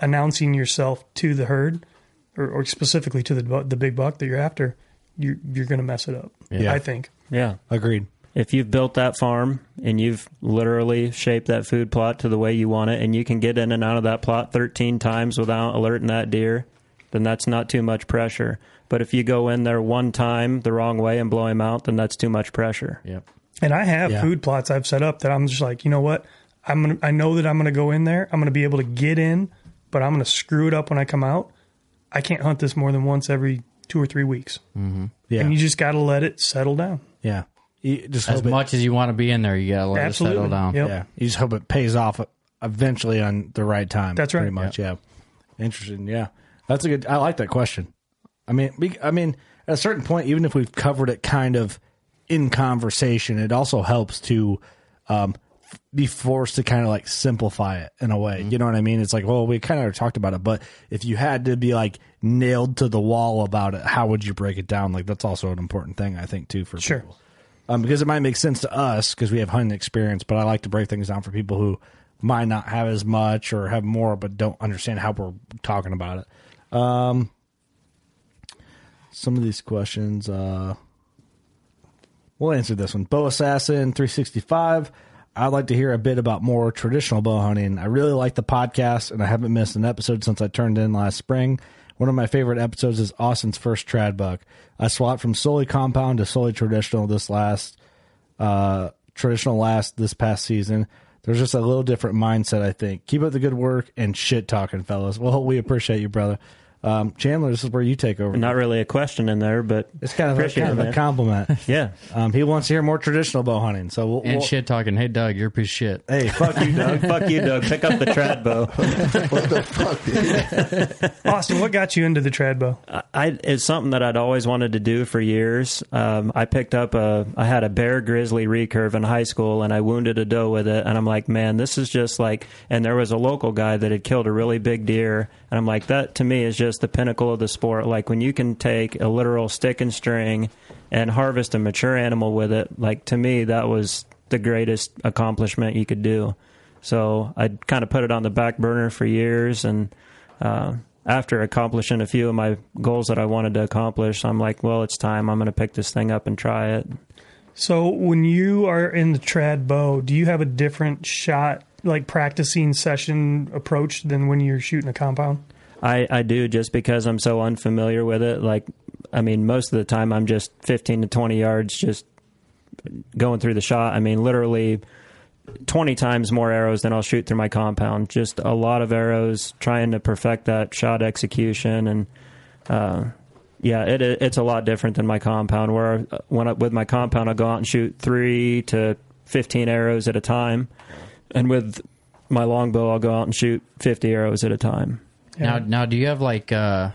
announcing yourself to the herd, or, or specifically to the the big buck that you're after, you're you're going to mess it up. Yeah. I think. Yeah. Agreed. If you've built that farm and you've literally shaped that food plot to the way you want it, and you can get in and out of that plot 13 times without alerting that deer, then that's not too much pressure. But if you go in there one time the wrong way and blow him out, then that's too much pressure. Yep. And I have Yeah. food plots I've set up that I'm just like, you know what? I'm gonna, I know that I'm going to go in there. I'm going to be able to get in, but I'm going to screw it up when I come out. I can't hunt this more than once every two or three weeks. Mm-hmm. Yeah. And you just got to let it settle down. Yeah. You just As hope it- much as you want to be in there, you gotta let Absolutely. it settle down. Yep. Yeah. You just hope it pays off eventually on the right time. That's right. Pretty much. Yeah. Interesting. Yeah. That's a good. I like that question. I mean, we, I mean, at a certain point, even if we've covered it kind of in conversation, it also helps to um, be forced to kind of like simplify it in a way. Mm-hmm. You know what I mean? It's like, well, we kind of talked about it, but if you had to be like nailed to the wall about it, how would you break it down? Like that's also an important thing, I think, too, for Sure. people. Um, because it might make sense to us because we have hunting experience, but I like to break things down for people who might not have as much or have more, but don't understand how we're talking about it. Um, some of these questions, uh, we'll answer this one. Bow Assassin 365. I'd like to hear a bit about more traditional bow hunting. I really like the podcast, and I haven't missed an episode since I turned in last spring. One of my favorite episodes is Austin's first trad buck. I swapped from solely compound to solely traditional this last uh, traditional last this past season. There's just a little different mindset, I think. Keep up the good work and shit talking, fellas. Well, we appreciate you, brother. Um, Chandler, this is where you take over. Not really a question in there, but It's kind of, a, appreciate kind of a compliment. Yeah. Um, he wants to hear more traditional bow hunting. So we'll, And we'll- shit talking. Hey, Doug, you're a piece of shit. Hey, fuck you, Doug. Fuck you, Doug. Pick up the trad bow. what the fuck? Austin, what got you into the trad bow? I it's something that I'd always wanted to do for years. Um, I picked up a I had a bear grizzly recurve in high school, and I wounded a doe with it. And I'm like, man, this is just like. And there was a local guy that had killed a really big deer, and I'm like, that to me is just the pinnacle of the sport. Like when you can take a literal stick and string and harvest a mature animal with it. Like to me, that was the greatest accomplishment you could do. So I kind of put it on the back burner for years, and uh, after accomplishing a few of my goals that I wanted to accomplish, I'm like, well, it's time. I'm going to pick this thing up and try it. So when you are in the trad bow, do you have a different shot, like practicing session approach than when you're shooting a compound? I, I do just because I'm so unfamiliar with it. Like, I mean, most of the time I'm just 15 to 20 yards just going through the shot. I mean, literally 20 times more arrows than I'll shoot through my compound. Just a lot of arrows trying to perfect that shot execution. And, uh, yeah, it, it it's a lot different than my compound. Where uh, when I, with my compound, I go out and shoot three to 15 arrows at a time, and with my longbow, I'll go out and shoot 50 arrows at a time. Now, now, do you have like uh,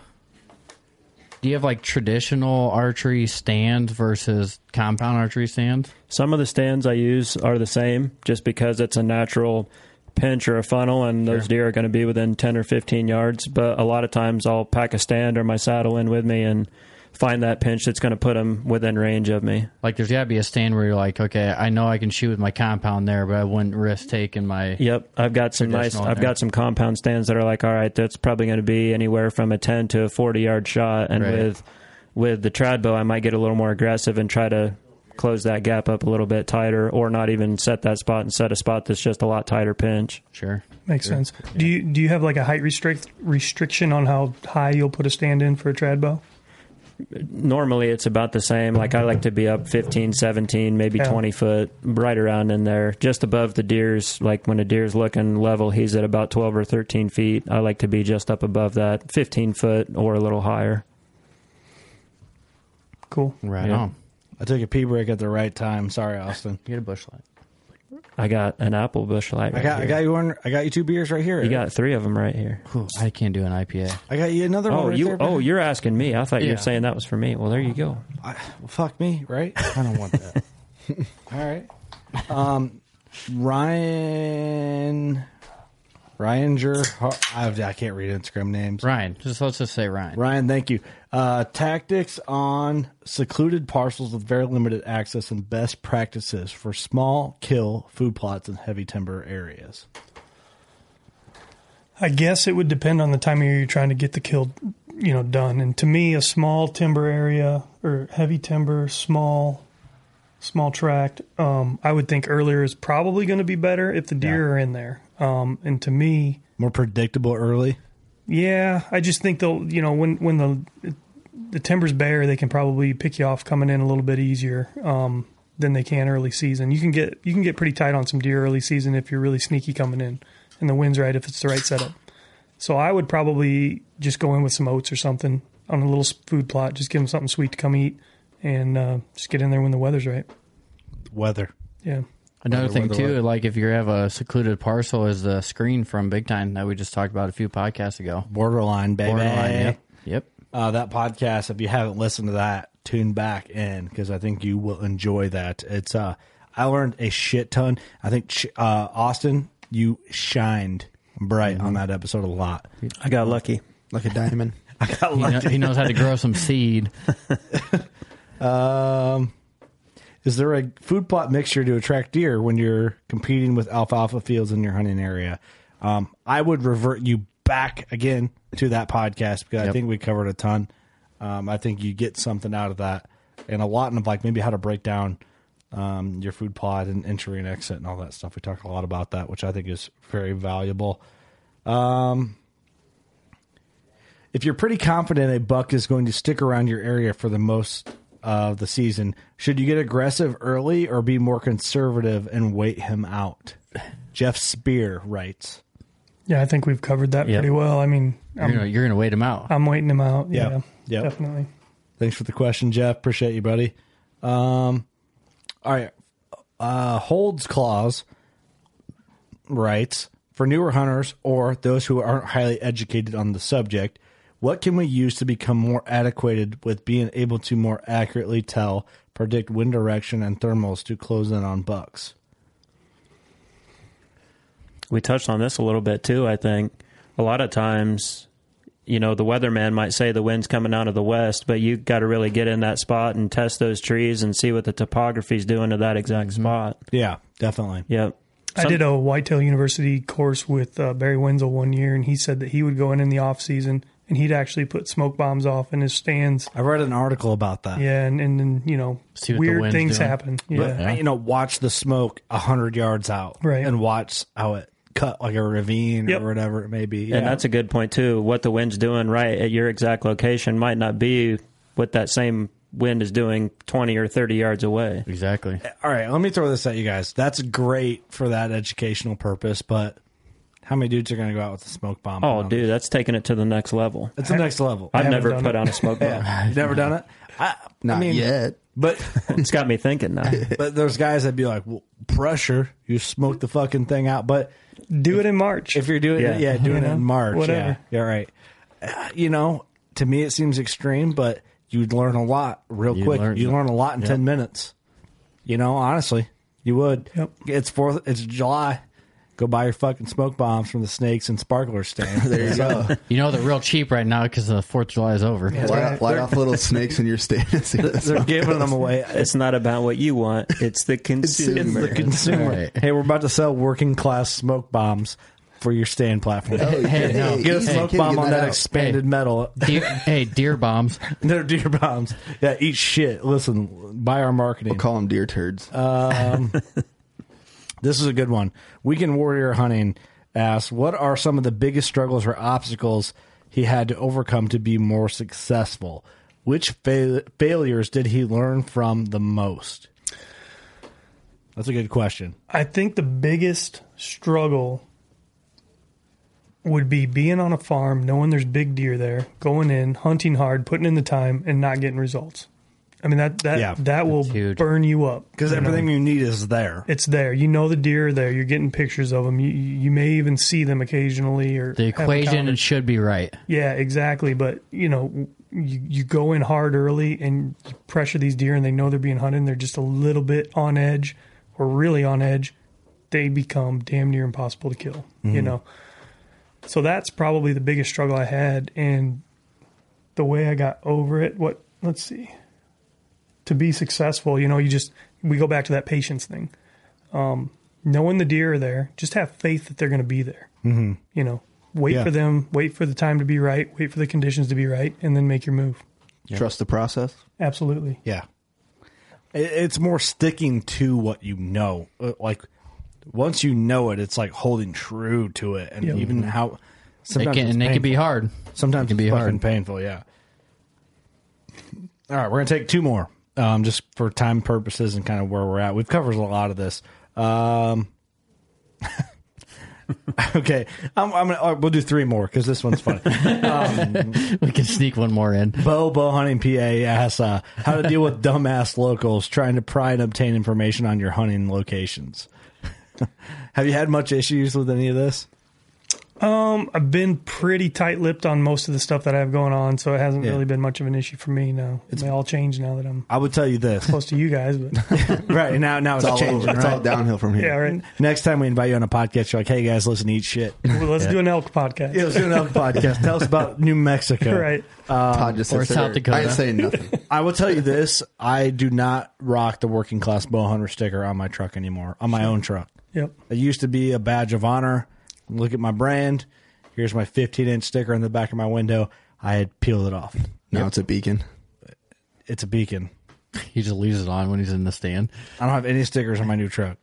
do you have like traditional archery stands versus compound archery stands? Some of the stands I use are the same just because it's a natural pinch or a funnel and those deer are going to be within 10 or 15 yards. But a lot of times I'll pack a stand or my saddle in with me and find that pinch that's going to put them within range of me. Like, there's got to be a stand where you're like, okay, I know I can shoot with my compound there, but I wouldn't risk taking my. Yep, I've got some nice. I've there. got some compound stands that are like, all right, that's probably going to be anywhere from a ten to a forty yard shot, and Right. with with the trad bow, I might get a little more aggressive and try to close that gap up a little bit tighter, or not even set that spot and set a spot that's just a lot tighter pinch. Sure, Makes sense. Do you do you have like a height restrict restriction on how high you'll put a stand in for a trad bow? Normally, it's about the same. Like I like to be up 15, 17, maybe Yeah. twenty foot, right around in there, just above the deer's. Like when a deer's looking level, he's at about twelve or thirteen feet. I like to be just up above that, fifteen foot or a little higher. Cool. Right Yeah. on. I took a pee break at the right time. Sorry, Austin. Get a Busch Light. I got an apple Busch Light. I Right got I here. got you one. I got you two beers right here. You got three of them right here. I can't do an IPA. I got you another one. Oh, right you. there, oh, man. you're asking me. I thought you Yeah. were saying that was for me. Well, there you go. I, well, fuck me, right? I don't want that. All right. Um, Ryan. Ryanger. I, I can't read Instagram names. Ryan, just let's just say Ryan. Ryan, thank you. Uh, tactics on secluded parcels with very limited access and best practices for small kill food plots in heavy timber areas. I guess it would depend on the time of year you're trying to get the kill you know, done. And to me, a small timber area or heavy timber, small, small tract, um, I would think earlier is probably going to be better if the deer are in there. Um, and to me, More predictable early. yeah, I just think they'll, you know, when when the the timber's bare, they can probably pick you off coming in a little bit easier um, than they can early season. You can get you can get pretty tight on some deer early season if you're really sneaky coming in, and the wind's right if it's the right setup. So I would probably just go in with some oats or something on a little food plot. Just give them something sweet to come eat, and uh, just get in there when the weather's right. Weather. Yeah. Another Weather, thing weather, too, weather. like if you have a secluded parcel, is the screen from Big Time that we just talked about a few podcasts ago. Borderline, baby. Borderline, yep, yep. Uh, that podcast, if you haven't listened to that, tune back in because I think you will enjoy that. It's uh, I learned a shit ton. I think uh, Austin, you shined bright on that episode a lot. I got lucky. Like a diamond. I got He, know, lucky. he knows how to grow some seed. Um, is there a food plot mixture to attract deer when you're competing with alfalfa fields in your hunting area? Um, I would revert you back again to that podcast because I think we covered a ton. Um, I think you get something out of that and a lot of like maybe how to break down um, your food plot and entry and exit and all that stuff. We talk a lot about that, which I think is very valuable. Um, if you're pretty confident a buck is going to stick around your area for the most of the season, should you get aggressive early or be more conservative and wait him out? Jeff Spear writes. Yeah, I think we've covered that Yep. pretty well. I mean, You're gonna, you're gonna wait him out. I'm waiting him out. Yep. Yeah, Yep. definitely. Thanks for the question, Jeff. Appreciate you, buddy. Um, all right. Uh, Holds Clause writes For newer hunters or those who aren't highly educated on the subject, what can we use to become more adequated with being able to more accurately tell, predict wind direction and thermals to close in on bucks? We touched on this a little bit too. I think a lot of times, you know, the weatherman might say the wind's coming out of the west, but you got to really get in that spot and test those trees and see what the topography's doing to that exact spot. Yeah, definitely. Yep. I did a Whitetail University course with uh, Barry Wensel one year, and he said that he would go in in the off season and he'd actually put smoke bombs off in his stands. I read an article about that. Yeah, and and then you know See weird things doing. happen. But, Yeah, you know, watch the smoke a hundred yards out, Right. and watch how it cut like a ravine Yep. or whatever it may be. Yeah. And that's a good point too. What the wind's doing right at your exact location might not be what that same wind is doing 20 or 30 yards away. Exactly. All right, let me throw this at you guys. That's great for that educational purpose, but how many dudes are going to go out with a smoke bomb? Oh, on? dude, that's taking it to the next level. it's the next level. I've never put it. on a smoke bomb. Yeah, you've never done it. I, Not I mean, yet. But It's got me thinking now. but there's guys that'd be like, well, pressure. You smoke the fucking thing out. But do it in March. if you're doing it, Yeah. yeah, doing it in March, whatever. yeah, yeah, right. Uh, you know, to me it seems extreme, but you'd learn a lot real You'd quick. learn- you learn a lot in ten minutes. You know, honestly, you would. Yep. It's fourth. It's July. Go buy your fucking smoke bombs from the snakes and sparkler stand. There you go. You know they're real cheap right now because the Fourth of July is over. light, light off little snakes in your stand. See what They're giving them away. It's not about what you want, it's the consumer. It's the consumer. Right. Hey, we're about to sell working class smoke bombs for your stand platform. Hey, no. Get a smoke kid, bomb on that that out. expanded Hey. metal. Deer, hey, deer bombs. They're deer bombs. Yeah, eat shit. Listen, buy our marketing. We'll call them deer turds. Um, this is a good one. Weekend Warrior Hunting asks, "What are some of the biggest struggles or obstacles he had to overcome to be more successful? Which fail- failures did he learn from the most?" That's a good question. I think the biggest struggle would be being on a farm, knowing there's big deer there, going in, hunting hard, putting in the time, and not getting results. I mean that that Yeah, that will huge. burn you up Because you know? everything you need is there. it's there. You know the deer are there. You're getting pictures of them. You you may even see them occasionally or The have equation encounters. should be right. Yeah, exactly. But you know, you, you go in hard early and you pressure these deer, and they know they're being hunted. And they're just a little bit on edge, or really on edge. They become damn near impossible to kill. You mm-hmm. know, so that's probably the biggest struggle I had, and the way I got over it. What? Let's see. To be successful, you know, you just we go back to that patience thing. Um, knowing the deer are there, just have faith that they're going to be there. Mm-hmm. You know, wait Yeah. for them, wait for the time to be right, wait for the conditions to be right, and then make your move. Trust the process. Absolutely. Yeah. It's more sticking to what you know. Uh, Like once you know it, it's like holding true to it, and Yep. even how It sometimes can, it's and it can be hard. Sometimes it can be hard. fucking painful. Yeah. All right, we're gonna take two more, um, just for time purposes and kind of where we're at. We've covered a lot of this. Um, okay, I'm, I'm gonna. uh, We'll do three more because this one's funny. we can sneak one more in. Bo Bo Hunting PA asks uh, how to deal with dumbass locals trying to pry and obtain information on your hunting locations. Have you had much issues with any of this? Um, I've been pretty tight-lipped on most of the stuff that I have going on, so it hasn't Yeah. really been much of an issue for me. Now it's all change now that I'm I would tell you this. close to you guys. But right now, now it's, It's all changing. over. It's all downhill from here. yeah, right. Next time we invite you on a podcast, you're like, "Hey guys, listen, to eat shit." Well, let's do an elk podcast. Yeah, let's do another podcast. Tell us about New Mexico. right. Todd just or sits South. Dakota. I ain't saying nothing. I will tell you this: I do not rock the working class bow hunter sticker on my truck anymore. On my own truck, Yep. it used to be a badge of honor. Look at my brand. Here's my 15 inch sticker in the back of my window. I had peeled it off. Now it's a beacon. It's a beacon. He just leaves it on when he's in the stand. I don't have any stickers on my new truck.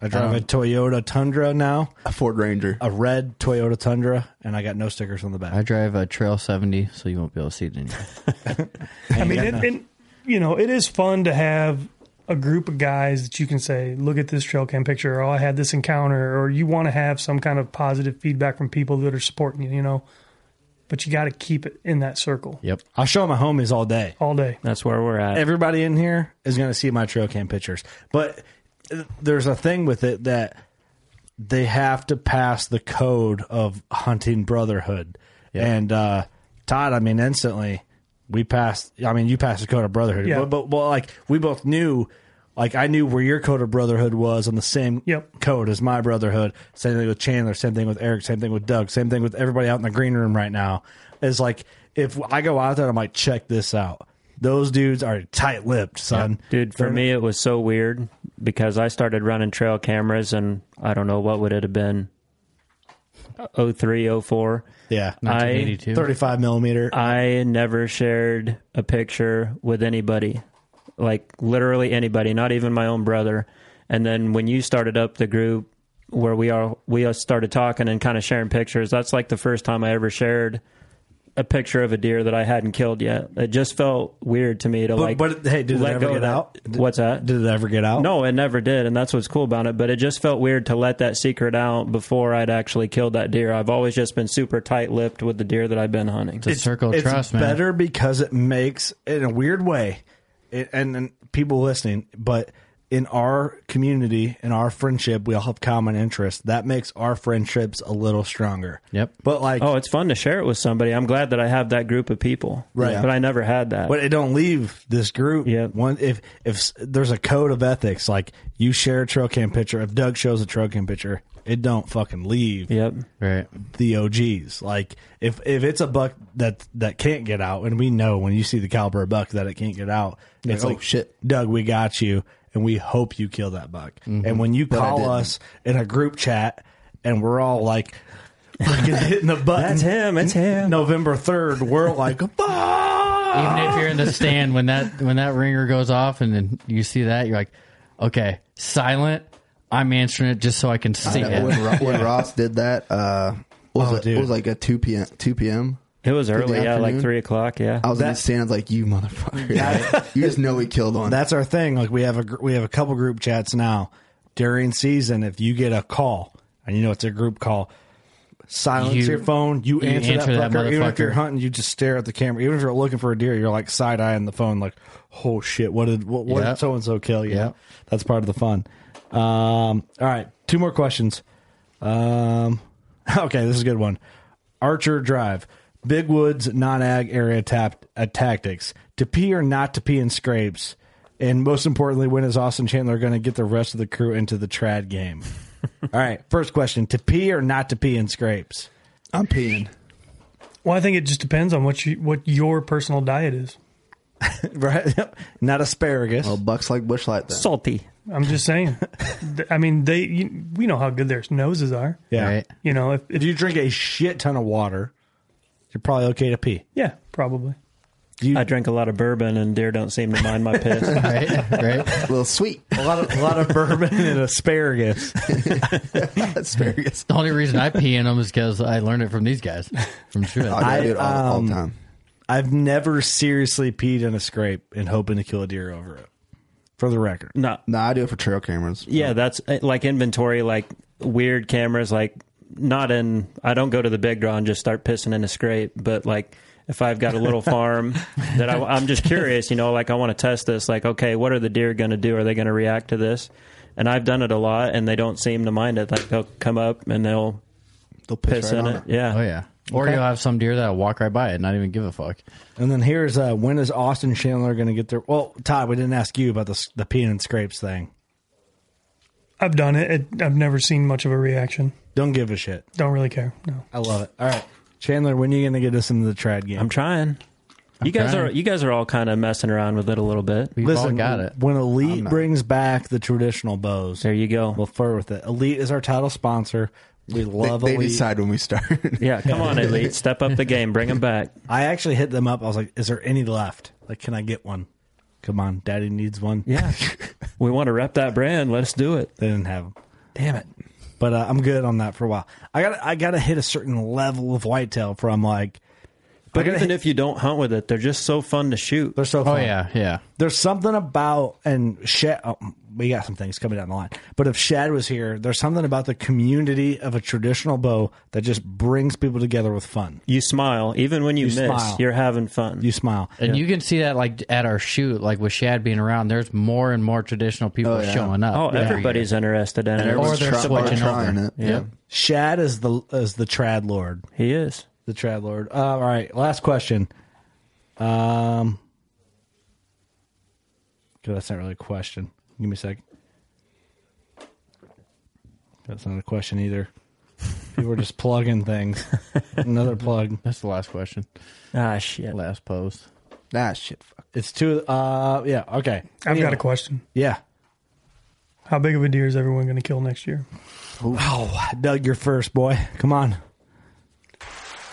I drive oh. a Toyota Tundra now, A Ford Ranger. a red Toyota Tundra, and I got no stickers on the back. I drive a Trail 70, so you won't be able to see it anymore. I mean, it, it, you know, it is fun to have a group of guys that you can say, "Look at this trail cam picture," or "Oh, "I had this encounter," or you want to have some kind of positive feedback from people that are supporting you. You know, but you got to keep it in that circle Yep. I'll show my homies all day. all day. That's where we're at. Everybody in here is going to see my trail cam pictures, but uh, there's a thing with it that they have to pass the code of hunting brotherhood. And uh, Todd, I mean, instantly we passed. I mean, you passed the code of brotherhood, Yeah. but, but well, like we both knew. Like I knew where your code of brotherhood was on the same Yep. code as my brotherhood. Same thing with Chandler. Same thing with Eric. Same thing with Doug. Same thing with everybody out in the green room right now. Is like if I go out there, I'm like, check this out. Those dudes are tight lipped, son. Dude, for They're- me, it was so weird because I started running trail cameras, and I don't know what would it have been, 03, 04. yeah, I 1982. 35 millimeter. I never shared a picture with anybody, like literally anybody, not even my own brother. And then when you started up the group where we are, we all started talking and kind of sharing pictures. That's like the first time I ever shared a picture of a deer that I hadn't killed yet. It just felt weird to me to But, like. but hey, did it ever go get out? Did- What's that? Did it ever get out? No, it never did, and that's what's cool about it. But it just felt weird to let that secret out before I'd actually killed that deer. I've always just been super tight-lipped with the deer that I've been hunting. It's a circle of it's trust, man. better because it makes, in a weird way, it, and, and people listening, but in our community, in our friendship, we all have common interests. That makes our friendships a little stronger. Yep. But like, Oh, it's fun to share it with somebody. I'm glad that I have that group of people. Right. But I never had that. but it don't leave this group. Yeah. One if if there's a code of ethics, like you share a trail cam picture. If Doug shows a trail cam picture, it don't fucking leave. Yep. Right. the OGs. Like if if it's a buck that that can't get out, and we know when you see the caliber of buck that it can't get out, it's oh, like shit. Doug, we got you, and we hope you kill that buck. Mm-hmm. And when you I call us in a group chat, and we're all like. fucking hitting the button. That's him. It's him. November third, we're like, Even if you're in the stand when that when that ringer goes off and then you see that, you're like, okay, silent. I'm answering it just so I can see I know, it. when, when Ross did that, uh, what was Oh, it? dude. it was like a two p.m. two p.m. It was early, yeah, like afternoon? three o'clock. Yeah. I was in the stands like you motherfucker. you just know we killed one. That's our thing. Like we have a gr- we have a couple group chats now during season. If you get a call and you know it's a group call, silence You- your phone. You, you answer, answer that, that fucker. Even if you're motherfucker. hunting, you just stare at the camera. Even if you're looking for a deer, you're like side eyeing the phone, like, oh shit, what did what, what Yeah. did so and so kill? Yeah, Yeah. that's part of the fun. Um, all right, two more questions. Um, okay, this is a good one. Archer Drive, Big Woods non-ag area tap, uh, tactics to pee or not to pee in scrapes, and most importantly, when is Austin Chandler going to get the rest of the crew into the trad game? All right, first question: to pee or not to pee in scrapes? I'm peeing. Well, I think it just depends on what you what your personal diet is. right, not asparagus. Well, bucks like Busch Light then. Salty. I'm just saying. I mean, they. You, we know how good their noses are. Yeah. Right. You know, if, If if you drink a shit ton of water, you're probably okay to pee. yeah, probably. You, I drink a lot of bourbon, and deer don't seem to mind my piss. Right. Right. A little sweet a lot of a lot of bourbon and asparagus. asparagus. The only reason I pee in them is because I learned it from these guys. From sure. I, do it all, all um, the time. I've never seriously peed in a scrape and hoping to kill a deer over it. For the record, no, No, I do it for trail cameras. Yeah, that's uh, like inventory, like weird cameras, like not in. I don't go to the big draw and just start pissing in a scrape, but like if I've got a little farm that I, I'm just curious, you know, like I want to test this. Like, okay, what are the deer going to do? Are they going to react to this? And I've done it a lot, and they don't seem to mind it. Like they'll come up and they'll They'll piss right in on it. Yeah. Oh yeah. Or Okay. you'll have some deer that'll walk right by it, and not even give a fuck. and then here's uh, when is Austin Chandler going to get there? Well, Todd, we didn't ask you about the the peeing and scrapes thing. I've done it. it. I've never seen much of a reaction. Don't give a shit. Don't really care. No. I love it. All right, Chandler, when are you going to get us into the trad game? I'm trying. You guys trying. are you guys are all kind of messing around with it a little bit. We've all got it. When Elite brings back the traditional bows, There you go. we'll flirt with it. Elite is our title sponsor. We They, love they Elite. decide when we start. Yeah, come on, elite, step up the game, bring them back. I actually hit them up. I was like, "Is there any left? Like, can I get one? Come on, Daddy needs one." Yeah, we want to rep that brand. Let's do it. They didn't have them. Damn it. But uh, I'm good on that for a while. I got I got to hit a certain level of whitetail from like. But even hit- if you don't hunt with it, they're just so fun to shoot. they're so Oh fun. yeah, yeah. There's something about and Shad. We got some things coming down the line, but if Shad was here, there's something about the community of a traditional bow that just brings people together with fun. You smile, even when you, You miss, smile. you're having fun. You smile. And you can see that like at our shoot, like with Shad being around. There's more and more traditional people Oh, yeah. showing up. oh, every everybody's interested in And it. everyone's they're try- switching trying over. it. yeah, Shad is the is the trad lord. he is. The trad lord. Uh, all right, last question. Um, God, that's not really a question. Give me a second. That's not a question either. People are just plugging things. Another plug. That's the last question. Ah, shit. Last post. Ah, shit. Fuck. It's two. Uh, yeah. Okay. I've Yeah. got a question. Yeah. How big of a deer is everyone going to kill next year? Oh, Doug, you're first, boy. Come on.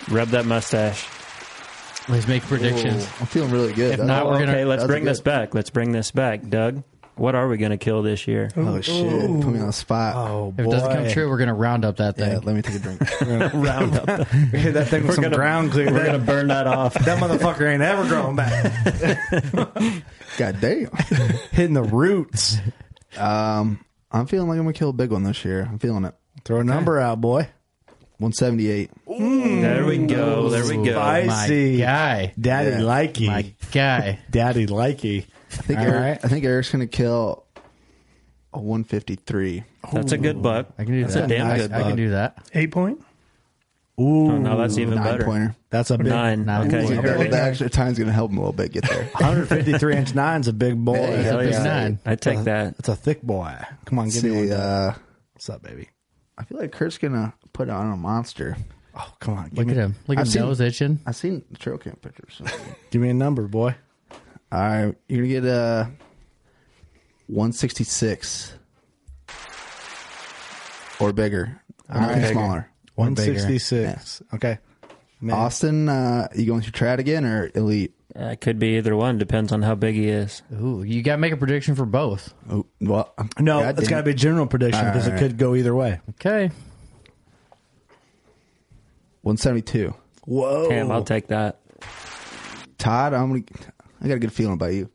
Rub that mustache. Let's make predictions. I'm feeling really good. If That's- not, we're gonna- okay, let's that's bring good. this back. Let's bring this back, Doug. What are we going to kill this year? Oh shit! Put me on the spot. Oh, boy! If it doesn't come true, we're gonna round up that thing. yeah, let me take a drink. Round up. The, that thing with some gonna- ground clear. we're going to burn that off. that motherfucker ain't ever growing back. God damn. Hitting the roots. Um, I'm feeling like I'm gonna kill a big one this year. I'm feeling it. Throw a number out, boy. 178. There we go. There we go. I My guy. Daddy Yeah. likey. My guy. Daddy likey. I think All Eric, right. I think Eric's gonna kill a 153. That's a good buck. I can do That's that. a damn I, good I can do that. Eight point? Ooh, Oh, no, that's even Nine better. pointer. that's a big Nine. Nine Okay. pointer. you That, heard it. that extra time's gonna help him a little bit get there. 153 inch nine's a big boy. Hey, Hell yeah. nine. I take that. It's a thick boy. Come on, give me See, one. uh, What's up, baby? I feel like Kurt's gonna put on a monster. Oh, come on. Give Look me, at him. Look at I've his seen- nose itching. I've seen the trail camp pictures. give me a number, boy. All right, you're gonna get a 166 or bigger. Or nothing bigger. smaller. 166. Okay. Man. Austin, uh, you going to try it again or elite? Uh, it could be either one. Depends on how big he is. Ooh, you got to make a prediction for both. Oh, well, No, God it's damn got to be a general prediction All because it right. could go either way. Okay. 172. Whoa. Damn, I'll take that. Todd, I'm gonna. I got a good feeling about you.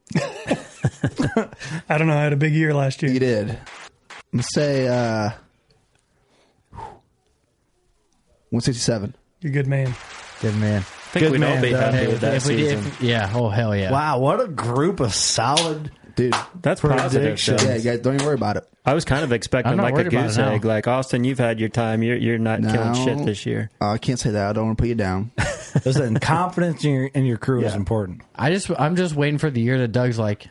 I don't know. I had a big year last year. You did. I'm gonna say uh, 167. You're a good man. Good man. I think Good we'd man, all be Doug. happy with that if we did, season. if- yeah. Oh hell yeah. Wow, what a group of solid. Dude, That's positive. Prediction. Doug. yeah, guys don't even worry about it. I was kind of I'm expecting not like a worried about goose it now. egg. Like Austin, you've had your time. You're you're not killing No. shit this year. Uh, I can't say that. I don't want to put you down. Listen, confidence in your in your crew is important. I just I'm just waiting for the year that Doug's like,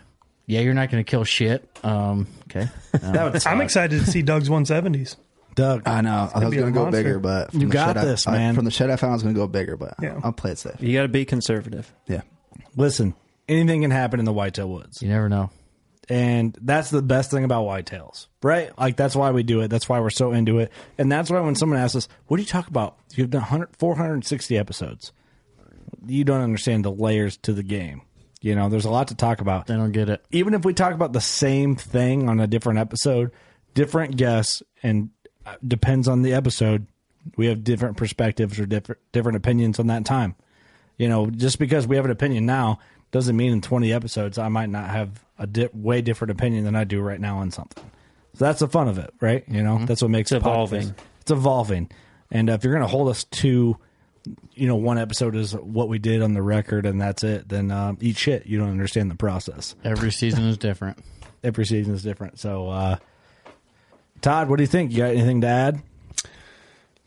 yeah, you're not going to kill shit. Um, okay. That would I'm excited to see Doug's 170s. Doug. I know. I was be a going to go monster. bigger, but from You the got shed I- this, I- man. from the shed I found, I was going to go bigger, but Yeah. I'll play it safe. You got to be conservative. Yeah. Listen, anything can happen in the Whitetail Woods. You never know. And that's the best thing about whitetails, right? Like that's why we do it. That's why we're so into it. And that's why when someone asks us, "What do you talk about?" You've done 100, 460 episodes. You don't understand the layers to the game. You know, there's a lot to talk about. They don't get it. Even if we talk about the same thing on a different episode, different guests, and uh, depends on the episode, we have different perspectives or different different opinions on that time. You know, just because we have an opinion now doesn't mean in 20 episodes I might not have a di- way different opinion than I do right now on something. So that's the fun of it, right? You know, that's what makes It's a podcast. evolving. It's evolving, and uh, if you're going to hold us to, you know, one episode is what we did on the record, and that's it, then uh, eat shit. You don't understand the process. Every season is different. Every season is different. So, uh, Todd, what do you think? You got anything to add?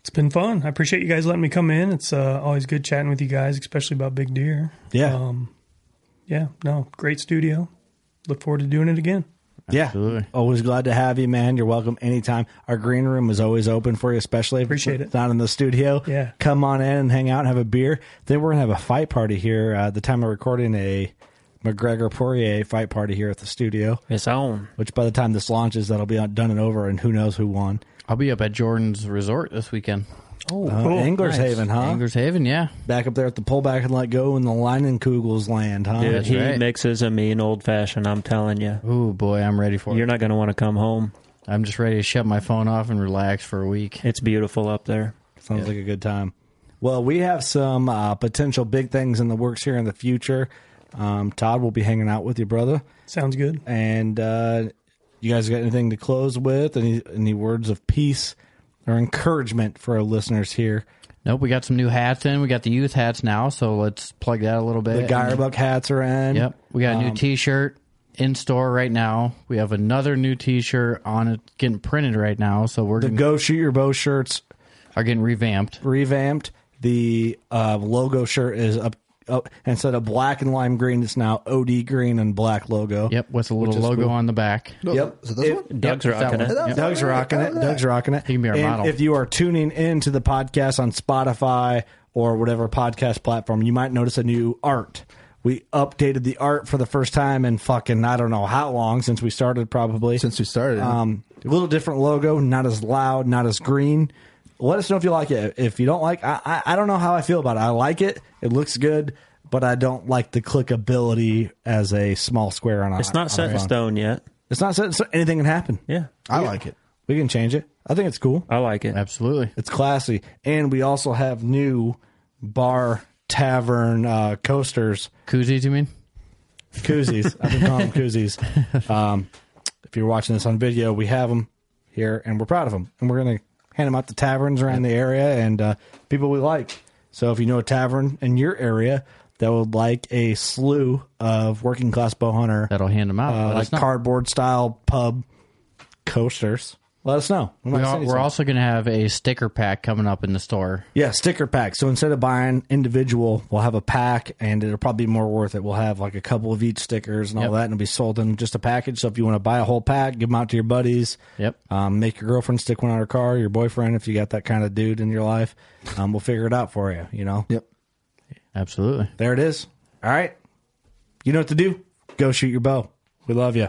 It's been fun. I appreciate you guys letting me come in. It's uh, always good chatting with you guys, especially about big deer. Yeah. Um, yeah. No, great studio. Look forward to doing it again. Yeah, always glad to have you, man. You're welcome anytime. Our green room is always open for you, especially if Appreciate it's it. not in the studio. Yeah. come on in and hang out and have a beer. Then we're gonna have a fight party here. Uh, the time of recording, a McGregor Poirier fight party here at the studio. It's on. Which by the time this launches, that'll be done and over, and who knows who won. I'll be up at Jordan's Resort this weekend. Oh, Angler's Haven, huh? Angler's Haven, yeah. Back up there at the pullback and let go in the Leinenkugels land, huh? Dude, he mixes a mean old fashioned. I'm telling you. Oh boy, I'm ready for it. You're not going to want to come home. I'm just ready to shut my phone off and relax for a week. It's beautiful up there. Sounds like a good time. Well, we have some uh, potential big things in the works here in the future. Um, Todd will be hanging out with you, brother. Sounds good. And uh, you guys got anything to close with? Any any words of peace or encouragement for our listeners here? Nope, we got some new hats in. We got the youth hats now, so let's plug that a little bit. The Geierbuck hats are in. Yep, we got a new Um, T-shirt in store right now. We have another new T-shirt on it getting printed right now, so we're The gonna, Go Shoot Your Bow shirts are getting revamped. Revamped. The uh, logo shirt is up. Up instead of black and lime green, it's now OD green and black logo. Yep, with a little which is logo cool. on the back. Yep. Is it this one? Doug's Yep, rocking that it. one. Yep. Doug's rocking it. Doug's rocking it. He can be our and model. If you are tuning into the podcast on Spotify or whatever podcast platform, you might notice a new art. We updated the art for the first time in fucking I don't know how long since we started. Probably Since we started. Um, a little different logo, not as loud, not as green. Let us know if you like it. If you don't like, I, I, I don't know how I feel about it. I like it. It looks good, but I don't like the clickability as a small square on a. It's not on a set in phone. stone yet. It's not set. in stone. Anything can happen. Yeah, I like it. We can change it. I think it's cool. I like it. Absolutely. It's classy. And we also have new bar tavern uh, coasters. Koozies, you mean? Koozies. I've been calling them koozies. Um, if you're watching this on video, we have them here and we're proud of them. And we're going to hand them out to taverns around the area and uh, people we like. So if you know a tavern in your area that would like a slew of working class bow hunter, That'll hand them out. uh, Let like know. cardboard style pub coasters, let us know. We we are, we're also going to have a sticker pack coming up in the store. Yeah, sticker pack. So instead of buying individual, we'll have a pack, and it'll probably be more worth it. We'll have like a couple of each stickers and all Yep. that, and it'll be sold in just a package. So if you want to buy a whole pack, give them out to your buddies. Yep. Um, make your girlfriend stick one on her car, your boyfriend, if you got that kind of dude in your life. Um, we'll figure it out for you. You know. Yep. Absolutely. There it is. All right. You know what to do. Go shoot your bow. We love you.